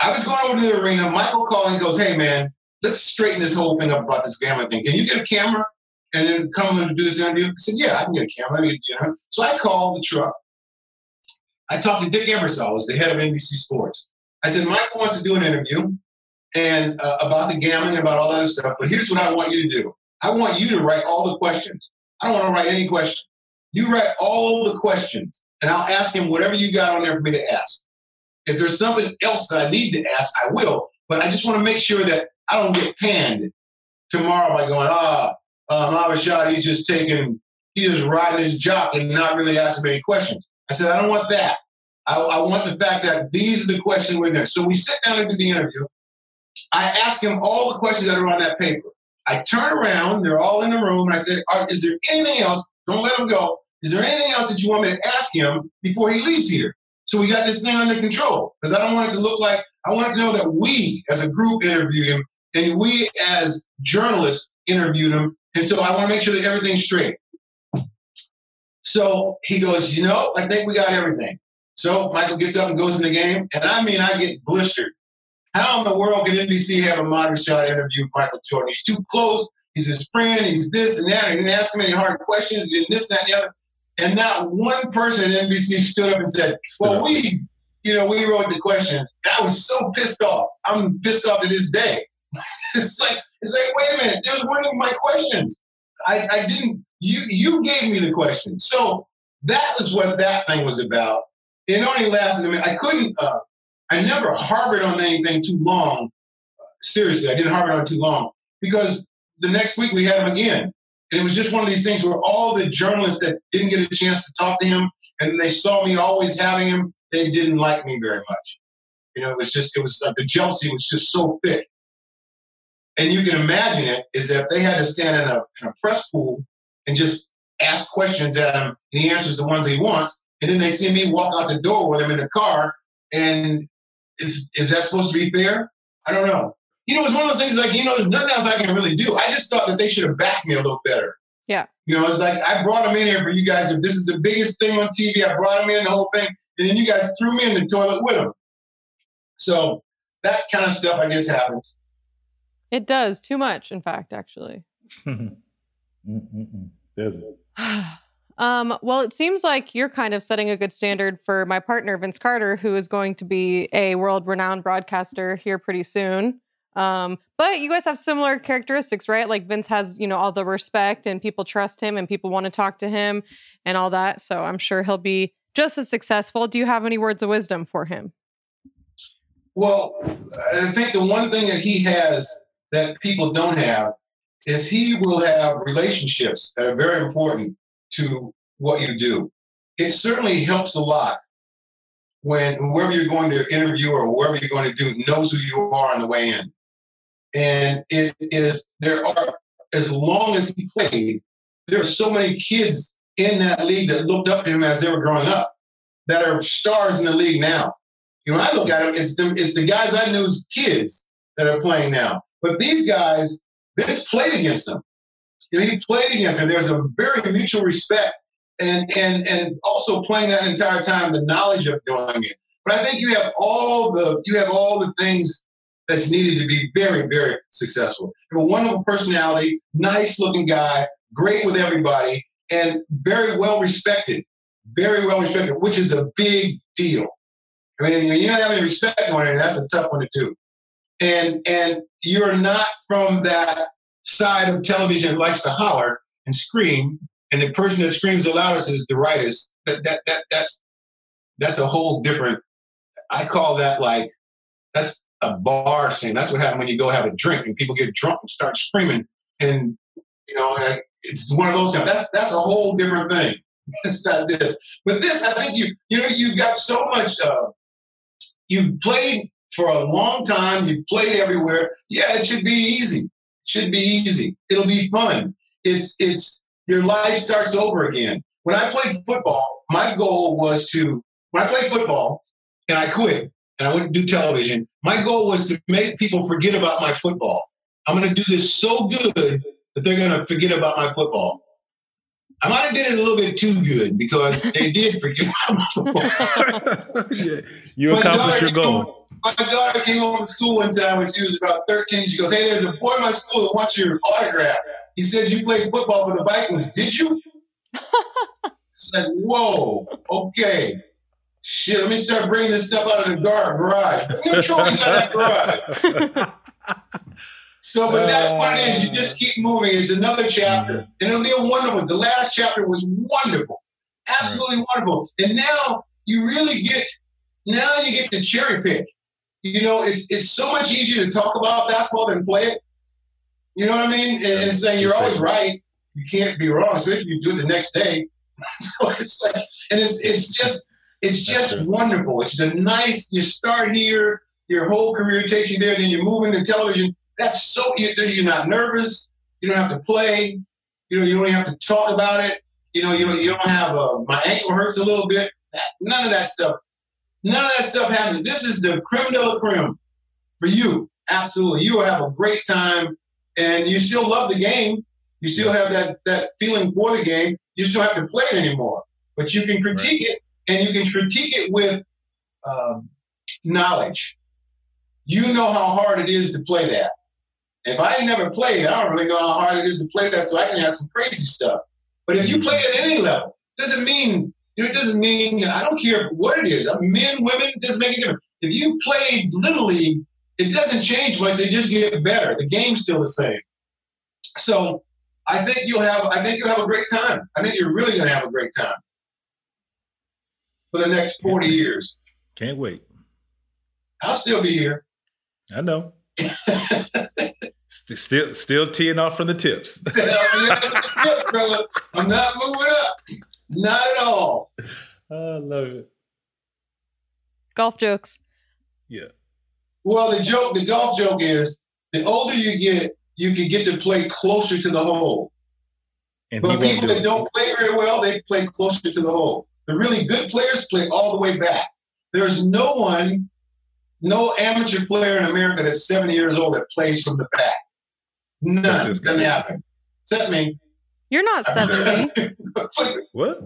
S3: I was going over to the arena, Michael called and goes, "Hey man, let's straighten this whole thing up about this gambling thing. Can you get a camera and then come and do this interview?" I said, "Yeah, I can get a camera." So I called the truck. I talked to Dick Ebersol, who's the head of NBC Sports. I said, Michael wants to do an interview and uh, about the gambling, and about all that other stuff. But here's what I want you to do. I want you to write all the questions. I don't want to write any question. You write all the questions, and I'll ask him whatever you got on there for me to ask. If there's something else that I need to ask, I will. But I just want to make sure that I don't get panned tomorrow by going, ah, um, Rashad, he's just taking, he's just riding his jock and not really asking any questions. I said, I don't want that. I, I want the fact that these are the questions we're doing. So we sit down and do the interview. I ask him all the questions that are on that paper. I turn around, they're all in the room, and I say, Is there anything else? Don't let him go. Is there anything else that you want me to ask him before he leaves here? So we got this thing under control because I don't want it to look like, I want to know that we as a group interviewed him and we as journalists interviewed him. And so I want to make sure that everything's straight. So he goes, You know, I think we got everything. So Michael gets up and goes in the game. And I mean, I get blistered. How in the world can NBC have Ahmad Rashad interview Michael Jordan? He's too close. He's his friend. He's this and that. and He didn't ask him any hard questions. Did this, that, and the other. And not one person at NBC stood up and said, Well, we, you know, we wrote the questions. And I was so pissed off. I'm pissed off to this day. it's like, it's like, wait a minute, those weren't even my questions. I, I didn't, you you gave me the question. So that is what that thing was about. It only lasted a minute. I couldn't, uh, I never harbored on anything too long. Seriously, I didn't harbor on too long because the next week we had him again. And it was just one of these things where all the journalists that didn't get a chance to talk to him and they saw me always having him, they didn't like me very much. You know, it was just, it was like the jealousy was just so thick. And you can imagine it is that they had to stand in a, in a press pool and just ask questions at him and he answers the ones he wants. And then they see me walk out the door with him in the car. And is, is that supposed to be fair? I don't know you know, it's one of those things like, you know, there's nothing else I can really do. I just thought that they should have backed me a little better.
S1: Yeah.
S3: You know, it's like I brought them in here for you guys. If this is the biggest thing on TV, I brought them in the whole thing, and then you guys threw me in the toilet with them. So that kind of stuff, I guess, happens.
S1: It does too much, in fact, actually.
S2: Does it?
S1: Um, well, it seems like you're kind of setting a good standard for my partner, Vince Carter, who is going to be a world renowned broadcaster here pretty soon. Um, but you guys have similar characteristics, right? Like Vince has, you know, all the respect and people trust him and people want to talk to him and all that. So I'm sure he'll be just as successful. Do you have any words of wisdom for him?
S3: Well, I think the one thing that he has that people don't have is he will have relationships that are very important to what you do. It certainly helps a lot when whoever you're going to interview or whoever you're going to do knows who you are on the way in. And it is, there are, as long as he played, there are so many kids in that league that looked up to him as they were growing up that are stars in the league now. You know, I look at them, it's the, it's the guys I knew's kids that are playing now. But these guys, Vince played against them. You know, he played against them. There's a very mutual respect and and and also playing that entire time the knowledge of doing it. But I think you have all the you have all the things that's needed to be very, very successful. A wonderful personality, nice looking guy, great with everybody, and very well respected. Very well respected, which is a big deal. I mean, you don't have any respect on it, that's a tough one to do. And and you're not from that side of television that likes to holler and scream, and the person that screams the loudest is the rightist. That that that that's that's a whole different. I call that like that's a bar scene. That's what happens when you go have a drink and people get drunk and start screaming. And you know, it's one of those. Times. That's that's a whole different thing. it's not this, but this. I think you you know you've got so much. Uh, you've played for a long time. You've played everywhere. Yeah, it should be easy. It should be easy. It'll be fun. It's it's your life starts over again. when I played football, my goal was to when I played football and I quit and I went to do television. My goal was to make people forget about my football. I'm going to do this so good that they're going to forget about my football. I might have did it a little bit too good because they did forget about my football.
S2: yeah. You accomplished your goal.
S3: came- My daughter came home from school one time when she was about 13. She goes, Hey, there's a boy in my school that wants your autograph. He said you played football for the Vikings. Did you? it's like, whoa, okay. Shit, let me start bringing this stuff out of the gar- garage. Bring your trophies out of the garage. So, but that's what it is. You uh. just keep moving. It's another chapter. Mm-hmm. And it'll be a wonderful. The last chapter was wonderful. Absolutely wonderful. And now you really get, now you get to cherry pick. You know, it's it's so much easier to talk about basketball than play it. You know what I mean? And, and saying you're always right. You can't be wrong, especially if you do it the next day. so it's like, and it's it's just it's just wonderful. It's a nice. You start here, your whole career takes you there, then you move into television. That's so you- you're not nervous. You don't have to play. You know, you don't have to talk about it. You know, you don't, you don't have a, my ankle hurts a little bit. None of that stuff. None of that stuff happens. This is the creme de la creme for you. Absolutely. You will have a great time and you still love the game. You still have that, that feeling for the game. You still have to play it anymore. But you can critique it and you can critique it with um, knowledge. You know how hard it is to play that. If I ain't never played, I don't really know how hard it is to play that, so I can have some crazy stuff. But if you play it at any level, doesn't mean you know, it doesn't mean I don't care what it is. Men, women, it doesn't make a difference. If you play little league, it doesn't change much. They just get better. The game's still the same. So I think you'll have I think you'll have a great time. I think you're really gonna have a great time for the next 40 years.
S2: Can't wait.
S3: I'll still be here.
S2: I know. Still, still teeing off from the tips.
S3: I'm not moving up. Not at all.
S2: I love it.
S1: Golf jokes.
S2: Yeah.
S3: Well, the joke, the golf joke is the older you get, you can get to play closer to the hole.
S2: And he
S3: But people
S2: do
S3: that
S2: it.
S3: don't play very well, they play closer to the hole. The really good players play all the way back. There's no one, no amateur player in America that's 70 years old that plays from the back. None.
S2: this guy.
S3: Doesn't happen. Except me.
S1: You're not 70. Eh?
S2: What?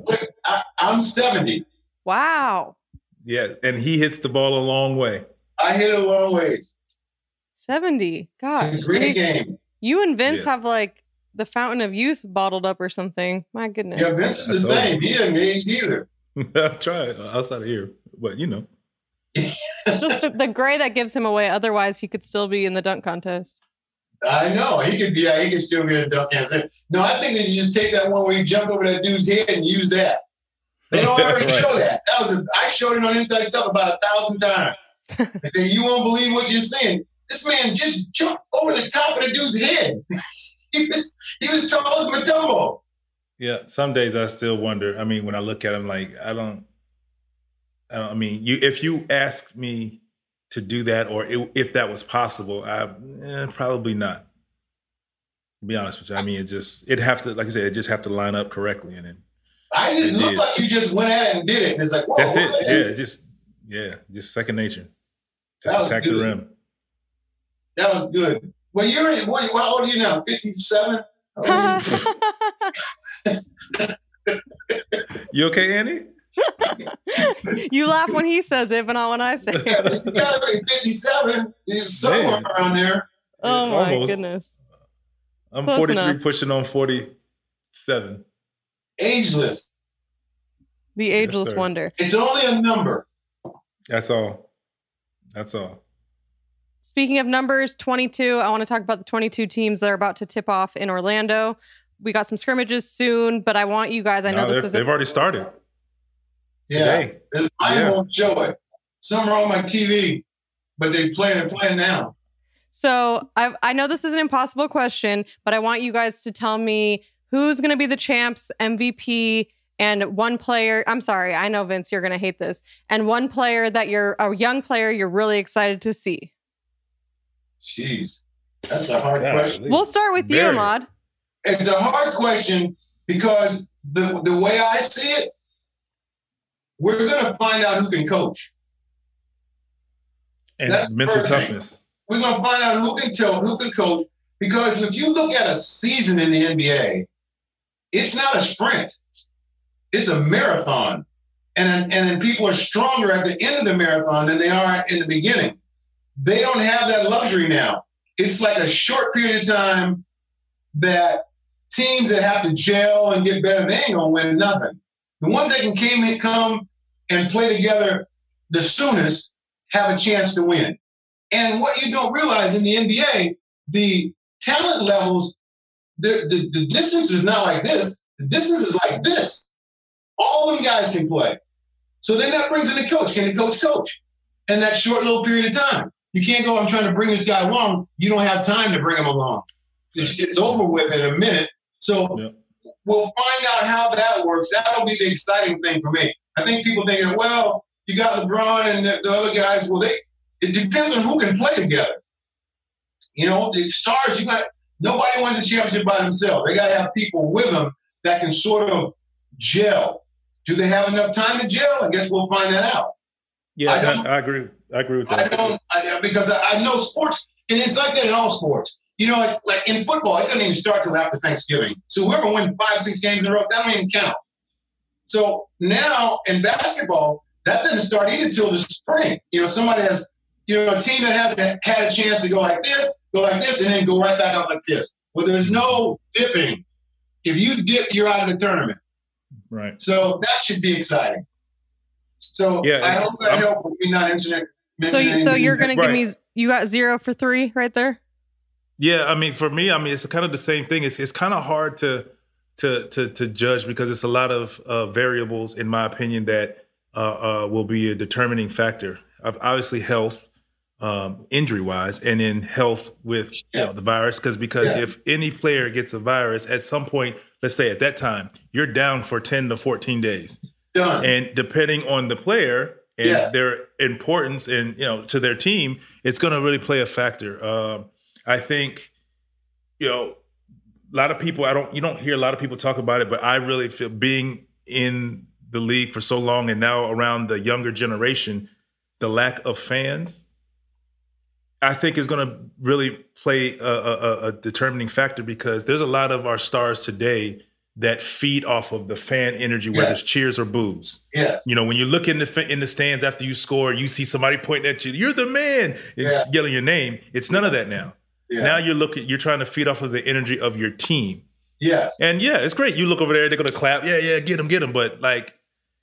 S3: I, I'm 70.
S1: wow.
S2: Yeah, and he hits the ball a long way.
S3: I hit it a long ways.
S1: 70. God.
S3: It's a great game.
S1: You and Vince
S2: Yeah.
S1: have like the fountain of youth bottled up or something. My goodness.
S3: Yeah, Vince is the same. He isn't aged either.
S2: I'll try it outside of here, but you know.
S1: It's just the, the gray that gives him away. Otherwise, he could still be in the dunk contest.
S3: I know he could be. Yeah, he could still be a dunk contest. No, I think that you just take that one where you jump over that dude's head and use that. They don't ever
S2: Right.
S3: show that. That was a, I showed it on Inside Stuff about a thousand times. I said, you won't believe what you're seeing. This man just jumped over the top of the dude's head. He was he was as Mutombo.
S2: Yeah, some days I still wonder. I mean, when I look at him, like I don't, I, don't, I mean, you if you ask me to do that, or i if that was possible, I eh, probably not. To be honest with you, I mean, it just it have to, like I said, it just have to line up correctly, and then
S3: I just
S2: It
S3: looked
S2: did.
S3: like you just went at it and did it. And it's like, whoa,
S2: that's it. Yeah, just yeah, just second nature. Just attack the rim.
S3: That was good. Well, you're in, what, how old are you now? 57? How old are you?
S2: You okay, Annie?
S1: you laugh when he says it, but not when I say it.
S3: you gotta be 57, somewhere
S2: Man.
S3: around there.
S1: Oh my
S2: Almost.
S1: goodness.
S2: I'm
S1: Close
S2: 43,
S1: enough.
S2: pushing on 47.
S3: Ageless.
S1: The ageless
S2: sir.
S1: wonder.
S3: It's only a number.
S2: That's all. That's all.
S1: Speaking of numbers, 22, I want to talk about the 22 teams that are about to tip off in Orlando. We got some scrimmages soon, but I want you guys, I know
S2: No,
S1: this is
S2: they've already started.
S3: Yeah.
S2: Today.
S3: I
S2: Yeah.
S3: won't show it. Some are on my TV, but they play they're playing now.
S1: So I, I know this is an impossible question, but I want you guys to tell me who's going to be the champs, MVP, and one player. I'm sorry, I know Vince, you're going to hate this, and one player that you're a young player you're really excited to see.
S3: Jeez. That's a hard
S2: God,
S3: question.
S1: We'll start with you,
S2: Very.
S1: Ahmad.
S3: It's a hard question because the the way I see it, we're gonna find out who can coach.
S2: And
S3: That's
S2: mental
S3: first thing.
S2: toughness.
S3: We're gonna find out who can tell who can coach. Because if you look at a season in the NBA, it's not a sprint; it's a marathon, and and then people are stronger at the end of the marathon than they are in the beginning. They don't have that luxury now. It's like a short period of time that teams that have to gel and get better, they ain't gonna win nothing. The ones that can came in, come and play together the soonest have a chance to win. And what you don't realize in the NBA, the talent levels, the, the, the distance is not like this. The distance is like this. All them guys can play. So then that brings in the coach. Can the coach coach? In that short little period of time. You can't go, I'm trying to bring this guy along. You don't have time to bring him along. It's, it's over with in a minute. So
S2: Yeah.
S3: we'll find out how that works. That'll be the exciting thing for me. I think people think, well, you got LeBron and the, the other guys. Well, they it depends on who can play together. You know, the stars. You got nobody wins a championship by themselves. They got to have people with them that can sort of gel. Do they have enough time to gel? I guess we'll find that out.
S2: Yeah,
S3: I
S2: I, I agree. I agree with
S3: I
S2: that.
S3: don't I, because I, I know sports, and it's like that in all sports. You know, like, like in football, it doesn't even start till after Thanksgiving. So whoever wins five, six games in a row, that don't even count. So now in basketball, that doesn't start either till the spring. You know, somebody has, you know, a team that hasn't had a chance to go like this, go like this, and then go right back out like this. Well, there's no dipping. If you dip, you're out of the tournament.
S2: Right.
S3: So that should be exciting. So
S2: Yeah,
S3: I hope that helped with me not internet.
S1: So, you, so you're gonna give
S2: Right.
S1: me you got zero for three right there.
S2: Yeah, I mean, for me, I mean, it's kind of the same thing. It's it's kind of hard to to to to judge because it's a lot of uh, variables, in my opinion, that uh, uh, will be a determining factor. Obviously, health, um, injury wise, and in health with you know, the virus. Because because
S3: Yeah.
S2: if any player gets a virus at some point, let's say at that time, you're down for ten to fourteen days.
S3: done.
S2: and depending on the player and
S3: Yes.
S2: their importance and you know to their team it's going to really play a factor um, i think you know a lot of people i don't you don't hear a lot of people talk about it but i really feel being in the league for so long and now around the younger generation the lack of fans i think is going to really play a, a, a- a determining factor because there's a lot of our stars today that feed off of the fan energy whether
S3: Yeah.
S2: it's cheers or boos
S3: yes.
S2: you know, when you look in the in the stands after you score, you see somebody pointing at you. You're the man. It's
S3: Yeah.
S2: yelling your name. It's none of that now.
S3: Yeah.
S2: Now you're looking. You're trying to feed off of the energy of your team.
S3: yes.
S2: And yeah, it's great. You look over there, they're gonna clap. Yeah, yeah, get them, get them. But like,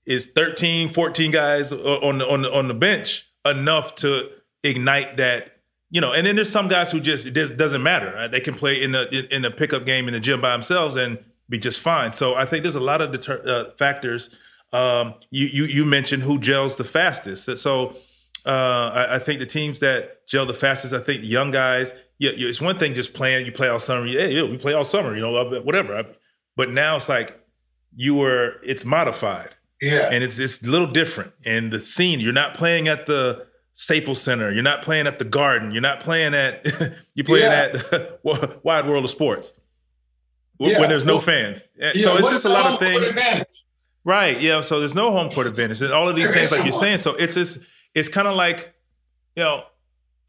S2: is 13, 14 guys on the on the on the bench enough to ignite that? You know, and then there's some guys who just it just doesn't matter. Uh, They can play in the in the pickup game in the gym by themselves and be just fine. So I think there's a lot of deter- uh, factors. Um, you you you mentioned who gels the fastest. So uh, I, I think the teams that gel the fastest, I think young guys. Yeah, yeah, it's one thing just playing. You play all summer. Yeah, yeah, we play all summer. You know, uh, whatever. But now it's like you were. It's modified
S3: Yeah.
S2: and it's it's a little different. And the scene, you're not playing at the Staples Center, you're not playing at the Garden, you're not playing at you're playing
S3: Yeah.
S2: at Wide World of Sports w-
S3: Yeah.
S2: when there's no
S3: Well,
S2: fans.
S3: Yeah,
S2: so it's just a lot of things. Right. Yeah. So there's no home court advantage. And all of these
S3: There
S2: things, like you're saying. So it's just, it's kind of like, you know,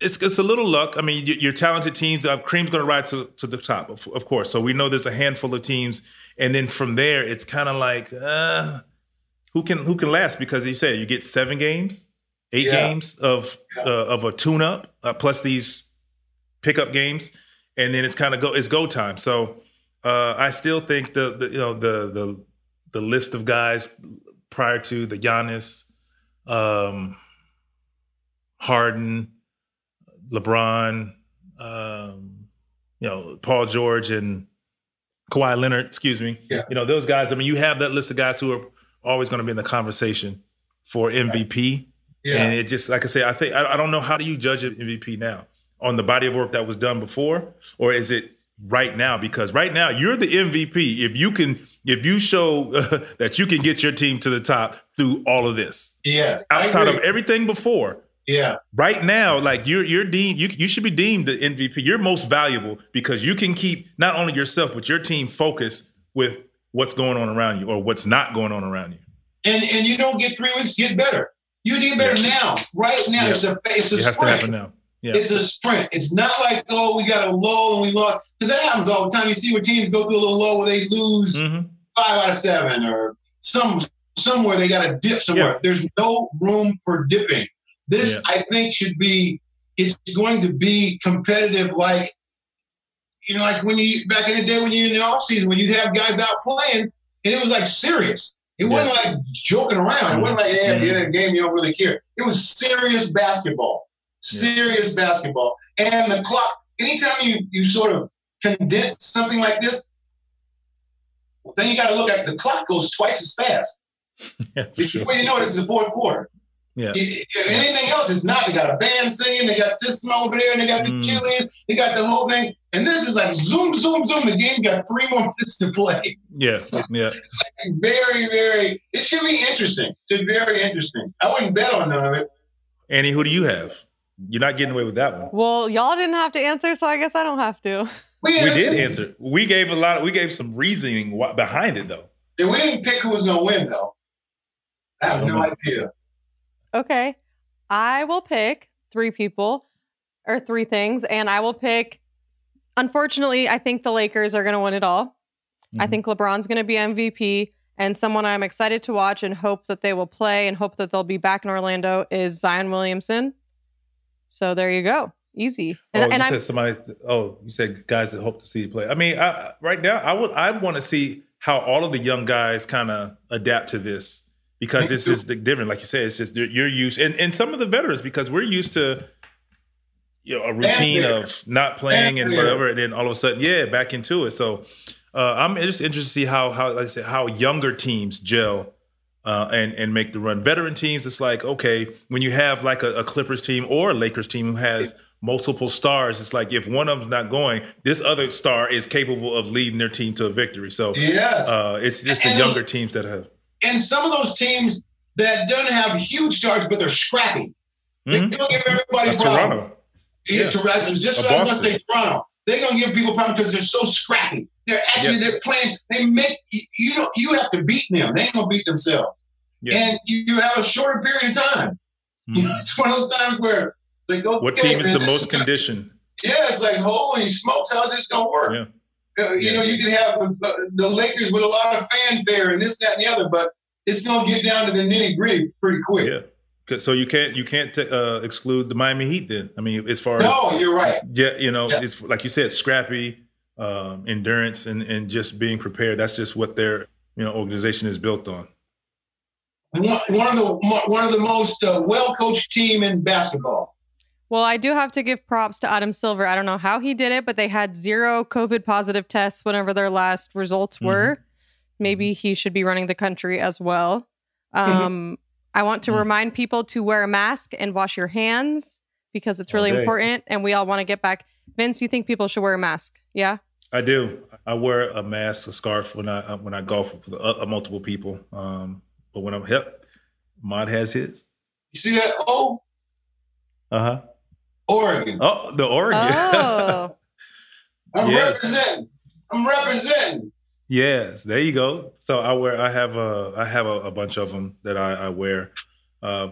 S2: it's it's a little luck. I mean, you- your talented teams, uh, Cream's going to ride to, to the top, of, of course. So we know there's a handful of teams, and then from there, it's kind of like, uh, who can who can last? Because you said you get seven games, eight
S3: Yeah.
S2: games of
S3: Yeah.
S2: uh, of a tune up, uh, plus these pickup games, and then it's kind of go it's go time. So uh, I still think the, the you know the the the list of guys prior to the Giannis, um, Harden, LeBron, um, you know Paul George and Kawhi Leonard. Excuse me.
S3: Yeah.
S2: You know those guys. I mean, you have that list of guys who are always going to be in the conversation for MVP.
S3: Yeah.
S2: And it just like I say, I think I, I don't know how do you judge an MVP now on the body of work that was done before, or is it right now? Because right now you're the MVP if you can if you show that you can get your team to the top through all of this
S3: yes.
S2: Outside of everything before.
S3: yeah.
S2: Right now, like you're you're deemed you you should be deemed the MVP. You're most valuable because you can keep not only yourself but your team focused with what's going on around you or what's not going on around you.
S3: And and you don't get three weeks get better. You get better
S2: Yeah.
S3: now, right now.
S2: Yeah.
S3: It's a it's a
S2: It has to
S3: sprint.
S2: happen now. Yeah.
S3: It's a sprint. It's not like oh we got a low and we lost because that happens all the time. You see where teams go through a little low where they lose
S2: Mhm.
S3: five out of seven or some somewhere they got to dip somewhere.
S2: Yeah.
S3: There's no room for dipping. This
S2: Yeah.
S3: I think should be. It's going to be competitive like. You know, like when you back in the day when you're in the off season when you'd have guys out playing and it was like serious. It wasn't like joking around. It wasn't like, hey, at the end of the game, you don't really care. It was serious basketball. Serious basketball. And the clock, anytime you, you sort of condense something like this, then you got to look at the clock goes twice as fast.
S2: Yeah, for sure.
S3: Before you know it, it's the fourth quarter.
S2: Yeah.
S3: If if anything else, it's not. They got a band singing, they got system over there, and they got the
S2: Mm.
S3: they got the whole thing. And this is like zoom, zoom, zoom. The game got three more minutes to play.
S2: Yeah. Yeah.
S3: Very, very. It should be interesting. It's very interesting. I wouldn't bet on none of it.
S2: Annie, who do you have? You're not getting away with that one.
S1: Well, y'all didn't have to answer, so I guess I don't have to.
S3: We,
S2: We did answer. We gave a lot. Of, we gave some reasoning wh- behind it, though.
S3: Yeah, we didn't pick who was going to win, though. I have no
S2: Mhm.
S3: idea.
S1: Okay. I will pick three people or three things, and I will pick. Unfortunately, I think the Lakers are going to win it all. I
S2: Mhm.
S1: think LeBron's going to be MVP, and someone I'm excited to watch and hope that they will play and hope that they'll be back in Orlando is Zion Williamson. So there you go, easy. And,
S2: oh,
S1: and
S2: you
S1: I'm
S2: said somebody. Oh, you said guys that hope to see you play. I mean, I, right now, I would. I want to see how all of the young guys kind of adapt to this because it's
S3: too.
S2: just different. Like you said, it's just you're used, and and some of the veterans because we're used to. You know, a routine of not playing and
S3: And
S2: whatever, and then all of a sudden, yeah, back into it. So, uh, I'm just interested to see how, how, like I said, how younger teams gel uh, and and make the run. Veteran teams, it's like okay, when you have like a, a Clippers team or a Lakers team who has multiple stars, it's like if one of them's not going, this other star is capable of leading their team to a victory. So
S3: Yes.
S2: uh, it's just the
S3: And-
S2: younger teams that have.
S3: and some of those teams that don't have huge stars, but they're scrappy. They
S2: Mhm.
S3: don't give everybody
S2: Uh,
S3: problems.
S2: Toronto,
S3: Yeah,
S2: Yeah.
S3: Toronto. Just what I was gonna say, Toronto. They're gonna give people problems because they're so scrappy. They're actually
S2: Yeah.
S3: they're playing. They make you- don't. You have to beat them. They ain't gonna beat themselves.
S2: Yeah.
S3: And you, have a shorter period of time.
S2: Mhm.
S3: it's one of those times where it's like, okay,
S2: what team is
S3: man,
S2: the most conditioned?
S3: Yeah, it's like holy smokes, how's this gonna work?
S2: Yeah.
S3: Uh, you
S2: Yeah.
S3: know, you can have uh, the Lakers with a lot of fanfare and this, that, and the other, but it's gonna get down to the nitty gritty pretty quick.
S2: Yeah. So you can't you can't t- uh, exclude the Miami Heat then. I mean, as far as
S3: No, you're right.
S2: yeah, you know,
S3: Yeah.
S2: it's like you said, scrappy, um, endurance, and and just being prepared. That's just what their you know organization is built on.
S3: One, one of the one of the most uh, well coached team in basketball.
S1: Well, I do have to give props to Adam Silver. I don't know how he did it, but they had zero COVID positive tests whenever their last results
S2: Mm-hmm.
S1: were. Maybe he should be running the country as well.
S2: Mm-hmm.
S1: Um, I want to
S2: Mhm.
S1: remind people to wear a mask and wash your hands because it's really
S2: day.
S1: important and we all want to get back. Vince, you think people should wear a mask? Yeah?
S2: I do. I wear a mask, a scarf when I uh, when I golf with uh, multiple people. Um, but when I'm hip, Mod has his.
S3: You see that? Oh,
S2: Uh huh.
S3: Oregon.
S2: Oh, the Oregon.
S1: Oh.
S3: I'm
S2: yeah.
S3: representing. I'm representing.
S2: Yes, there you go. So I wear. I have a. I have a, a bunch of them that I, I wear, uh,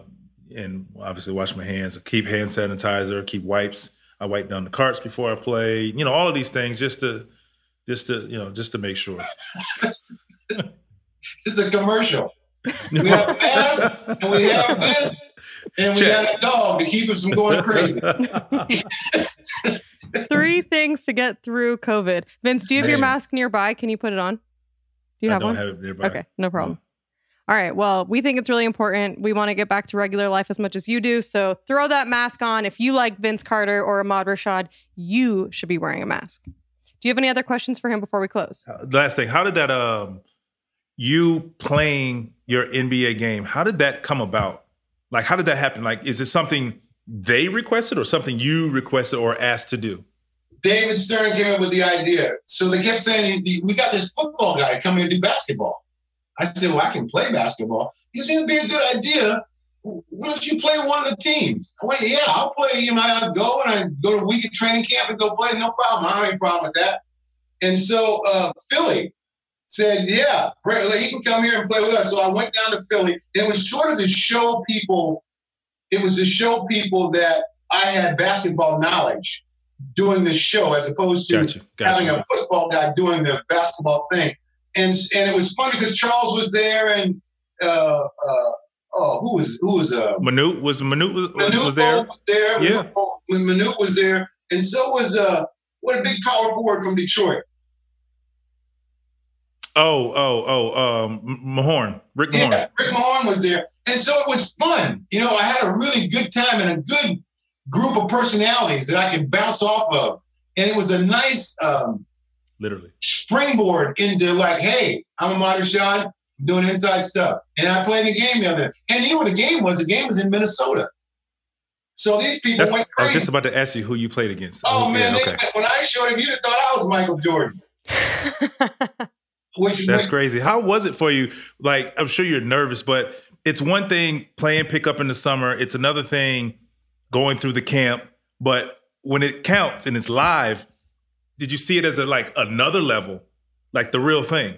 S2: and obviously wash my hands. Keep hand sanitizer. Keep wipes. I wipe down the carts before I play. You know, all of these things just to, just to you know, just to make sure.
S3: It's a commercial. We have masks and we have this, and we
S2: Check.
S3: got a dog to keep us from going crazy.
S1: Three things to get through COVID. Vince, do you have your mask nearby? Can you put it on? Do you
S2: I
S1: have
S2: don't
S1: one?
S2: have it nearby.
S1: Okay, no problem. All right. Well, we think it's really important. We want to get back to regular life as much as you do. So throw that mask on. If you like Vince Carter or Ahmad Rashad, you should be wearing a mask. Do you have any other questions for him before we close?
S2: Uh, Last thing, how did that um you playing your NBA game, how did that come about? Like how did that happen? Like is it something they requested or something you requested or asked to do?
S3: David Stern came up with the idea. So they kept saying, "We got this football guy coming to do basketball." I said, "Well, I can play basketball." He said, "It'd be a good idea. Why don't you play one of the teams?" I went, "Yeah, I'll play. You know, I'll go and I go to week weekend training camp and go play. No problem. I don't have any problem with that." And so uh, Philly said, "Yeah, great, like, he can come here and play with us." So I went down to Philly, and it was sort of to show people. It was to show people that I had basketball knowledge doing this show, as opposed to
S2: Gotcha. Gotcha.
S3: having a football guy doing the basketball thing. And and it was funny because Charles was there, and uh, uh, oh, who was who was uh,
S2: Manute was Manute was,
S3: Manute
S2: was there.
S3: was there.
S2: Yeah.
S3: When Manute was there, and so was uh, what a big power forward from Detroit.
S2: Oh, oh, oh, um, Mahorn, Rick Mahorn.
S3: Yeah, Rick Mahorn was there, and so it was fun. You know, I had a really good time and a good group of personalities that I could bounce off of, and it was a nice um,
S2: Literally.
S3: springboard into like, hey, I'm a Rashad, doing inside stuff, and I played the game the other. Day. And you know what the game was? The game was in Minnesota. So these people
S2: That's,
S3: went
S2: I was just about to ask you who you played against.
S3: Oh, oh man,
S2: yeah,
S3: they- when I showed him, you'd have thought I was Michael Jordan. Which
S2: That's crazy. How was it for you? Like, I'm sure you're nervous, but it's one thing playing pickup in the summer. It's another thing going through the camp. But when it counts and it's live, did you see it as a like another level, like the real thing?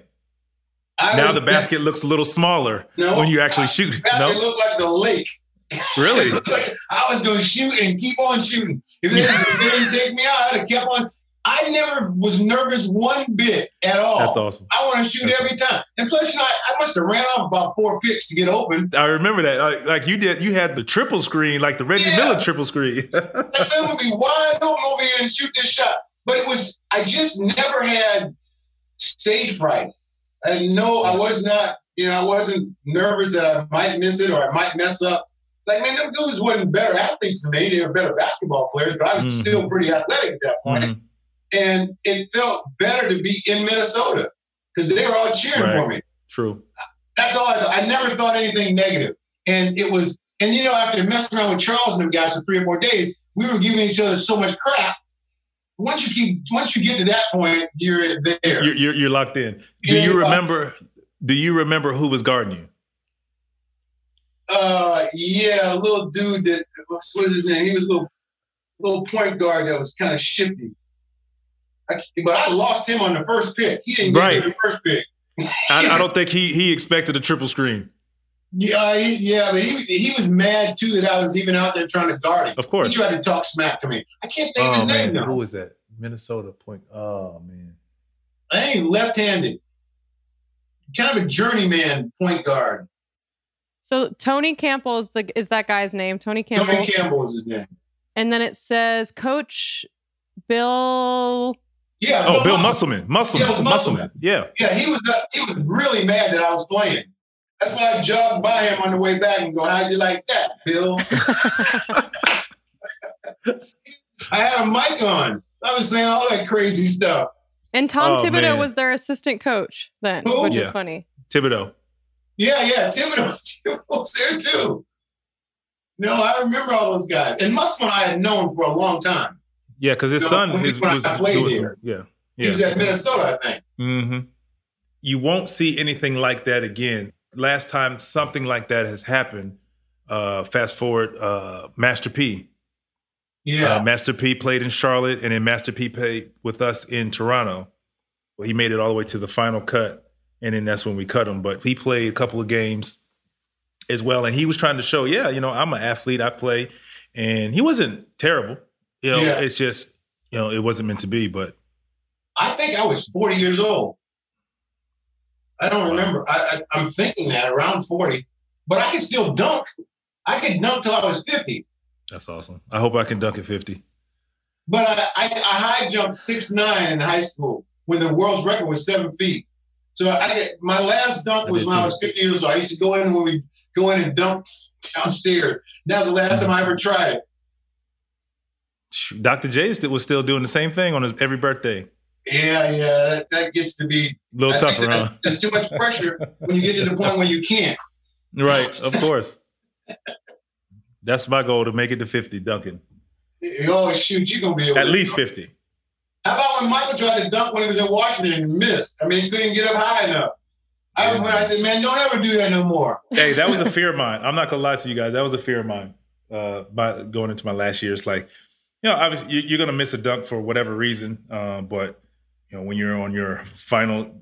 S3: I
S2: now
S3: was-
S2: the basket looks a little smaller
S3: No,
S2: when you actually shoot.
S3: basket
S2: No,
S3: looked like the lake.
S2: really?
S3: Like I was going to shoot and keep on shooting. If they, if they didn't take me out, I'd have kept on. I never was nervous one bit at all.
S2: That's awesome.
S3: I want to shoot
S2: That's
S3: every time. And plus, you know, I, I must have ran off about four picks to get open.
S2: I remember that. Like, like you did, you had the triple screen, like the Reggie
S3: Yeah.
S2: Miller triple screen.
S3: I'm gonna be wide open over here and shoot this shot. But it was, I just never had stage fright. And no, I was not, you know, I wasn't nervous that I might miss it or I might mess up. Like, man, them dudes wasn't better athletes than me. They were better basketball players, but I was
S2: Mhm.
S3: still pretty athletic at that point.
S2: Mhm.
S3: And it felt better to be in Minnesota because they were all cheering for me.
S2: True.
S3: That's all I thought. I never thought anything negative. And it was, and you know, after messing around with Charles and them guys for three or four days, we were giving each other so much crap. Once you keep, once you get to that point, you're there.
S2: You're, you're, you're locked in. Do
S3: Yeah,
S2: you remember? Do you remember who was guarding you?
S3: uh, yeah, a little dude that what's what his name? He was a little, little point guard that was kind of shifty. I, but I lost him on the first pick. He didn't get
S2: Right.
S3: the first pick.
S2: I, I don't think he he expected a triple screen.
S3: Yeah, he, yeah, but he he was mad too that I was even out there trying to guard him.
S2: Of course.
S3: He tried to talk smack to me. I can't think of his
S2: Oh
S3: name now.
S2: who was that? Minnesota point. Oh man.
S3: I ain't left-handed. Kind of a journeyman point guard.
S1: So Tony Campbell is the is that guy's name? Tony Campbell.
S3: Tony Campbell was his name.
S1: And then it says Coach Bill.
S3: Yeah.
S2: Oh, Bill
S3: Musselman.
S2: Musselman. Musselman.
S3: Yeah,
S2: Musselman. Yeah.
S3: Yeah, he was uh, he was really mad that I was playing. That's why I jogged by him on the way back and go, "How'd you like that, Bill?" I had a mic on. I was saying all that crazy stuff.
S1: And Tom
S2: Oh,
S1: Thibodeau
S2: man.
S1: was their assistant coach then,
S3: Who?
S1: which is funny.
S2: Thibodeau.
S3: Yeah, yeah. Thibodeau, Thibodeau was there too. No, I remember all those guys. And Musselman I had known for a long time.
S2: Yeah, because his
S3: No,
S2: son
S3: when
S2: his,
S3: I
S2: was
S3: played
S2: doing
S3: there.
S2: some, yeah.
S3: He was at Minnesota, I think.
S2: hmm You won't see anything like that again. Last time something like that has happened, uh, fast forward, uh, Master P.
S3: Yeah.
S2: Uh, Master P played in Charlotte, and then Master P played with us in Toronto. Well, he made it all the way to the final cut, and then that's when we cut him. But he played a couple of games as well, and he was trying to show, yeah, you know, I'm an athlete, I play, and he wasn't terrible. You know,
S3: Yeah.
S2: it's just, you know, it wasn't meant to be. But
S3: I think I was 40 years old. I don't remember. I, I, I'm thinking that around 40, but I can still dunk. I could dunk till I was 50.
S2: that's awesome. I hope I can dunk at 50.
S3: But I, I, I high jumped six nine in high school when the world's record was seven feet. So I my last dunk was when I was 50 years old. I used to go in when we go in and dunk downstairs. That was the last time I ever tried it.
S2: Dr. J was still doing the same thing on his every birthday.
S3: Yeah, yeah, that, that gets to be
S2: A little
S3: I
S2: tougher, huh?
S3: That's too much pressure when you get to the point where you can't.
S2: Right, of course. That's my goal to make it to 50, Duncan.
S3: Oh shoot, you're gonna be able
S2: At
S3: to
S2: least 50.
S3: How about when Michael tried to dunk when he was in Washington and missed? I mean, he couldn't get up high enough. I remember I said, man, don't ever do that no more.
S2: Hey, that was a fear of mine. I'm not gonna lie to you guys. That was a fear of mine. Uh, by going into my last year, it's like, you know, obviously you- you're gonna miss a dunk for whatever reason. Uh, but you know, when you're on your final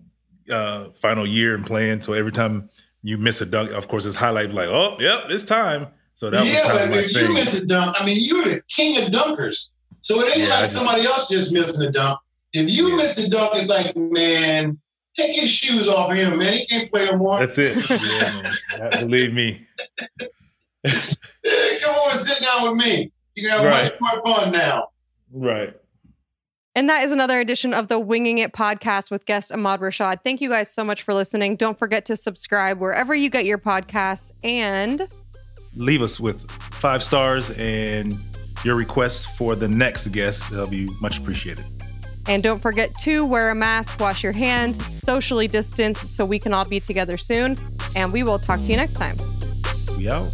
S2: uh, final year and playing. So every time you miss a dunk, of course, it's highlight like, oh, yep, it's time. So that
S3: yeah,
S2: was kind
S3: but
S2: of
S3: if
S2: my
S3: you
S2: thing.
S3: miss a dunk, I mean, you're the king of dunkers. So it ain't
S2: Yeah,
S3: like
S2: just-
S3: somebody else just missing a dunk. If you
S2: Yeah.
S3: miss a dunk, it's like, man, take his shoes off of him, man. He can't play no more.
S2: That's it. Yeah, man. Believe me.
S3: Come on and sit down with me. You can have
S2: Right.
S3: much more fun now.
S2: Right.
S1: And that is another edition of the Winging It podcast with guest Ahmad Rashad. Thank you guys so much for listening. Don't forget to subscribe wherever you get your podcasts. And
S2: Leave us with five stars and your requests for the next guest. That'll be much appreciated.
S1: and don't forget to wear a mask, wash your hands, socially distance so we can all be together soon. And we will talk to you next time.
S2: We out.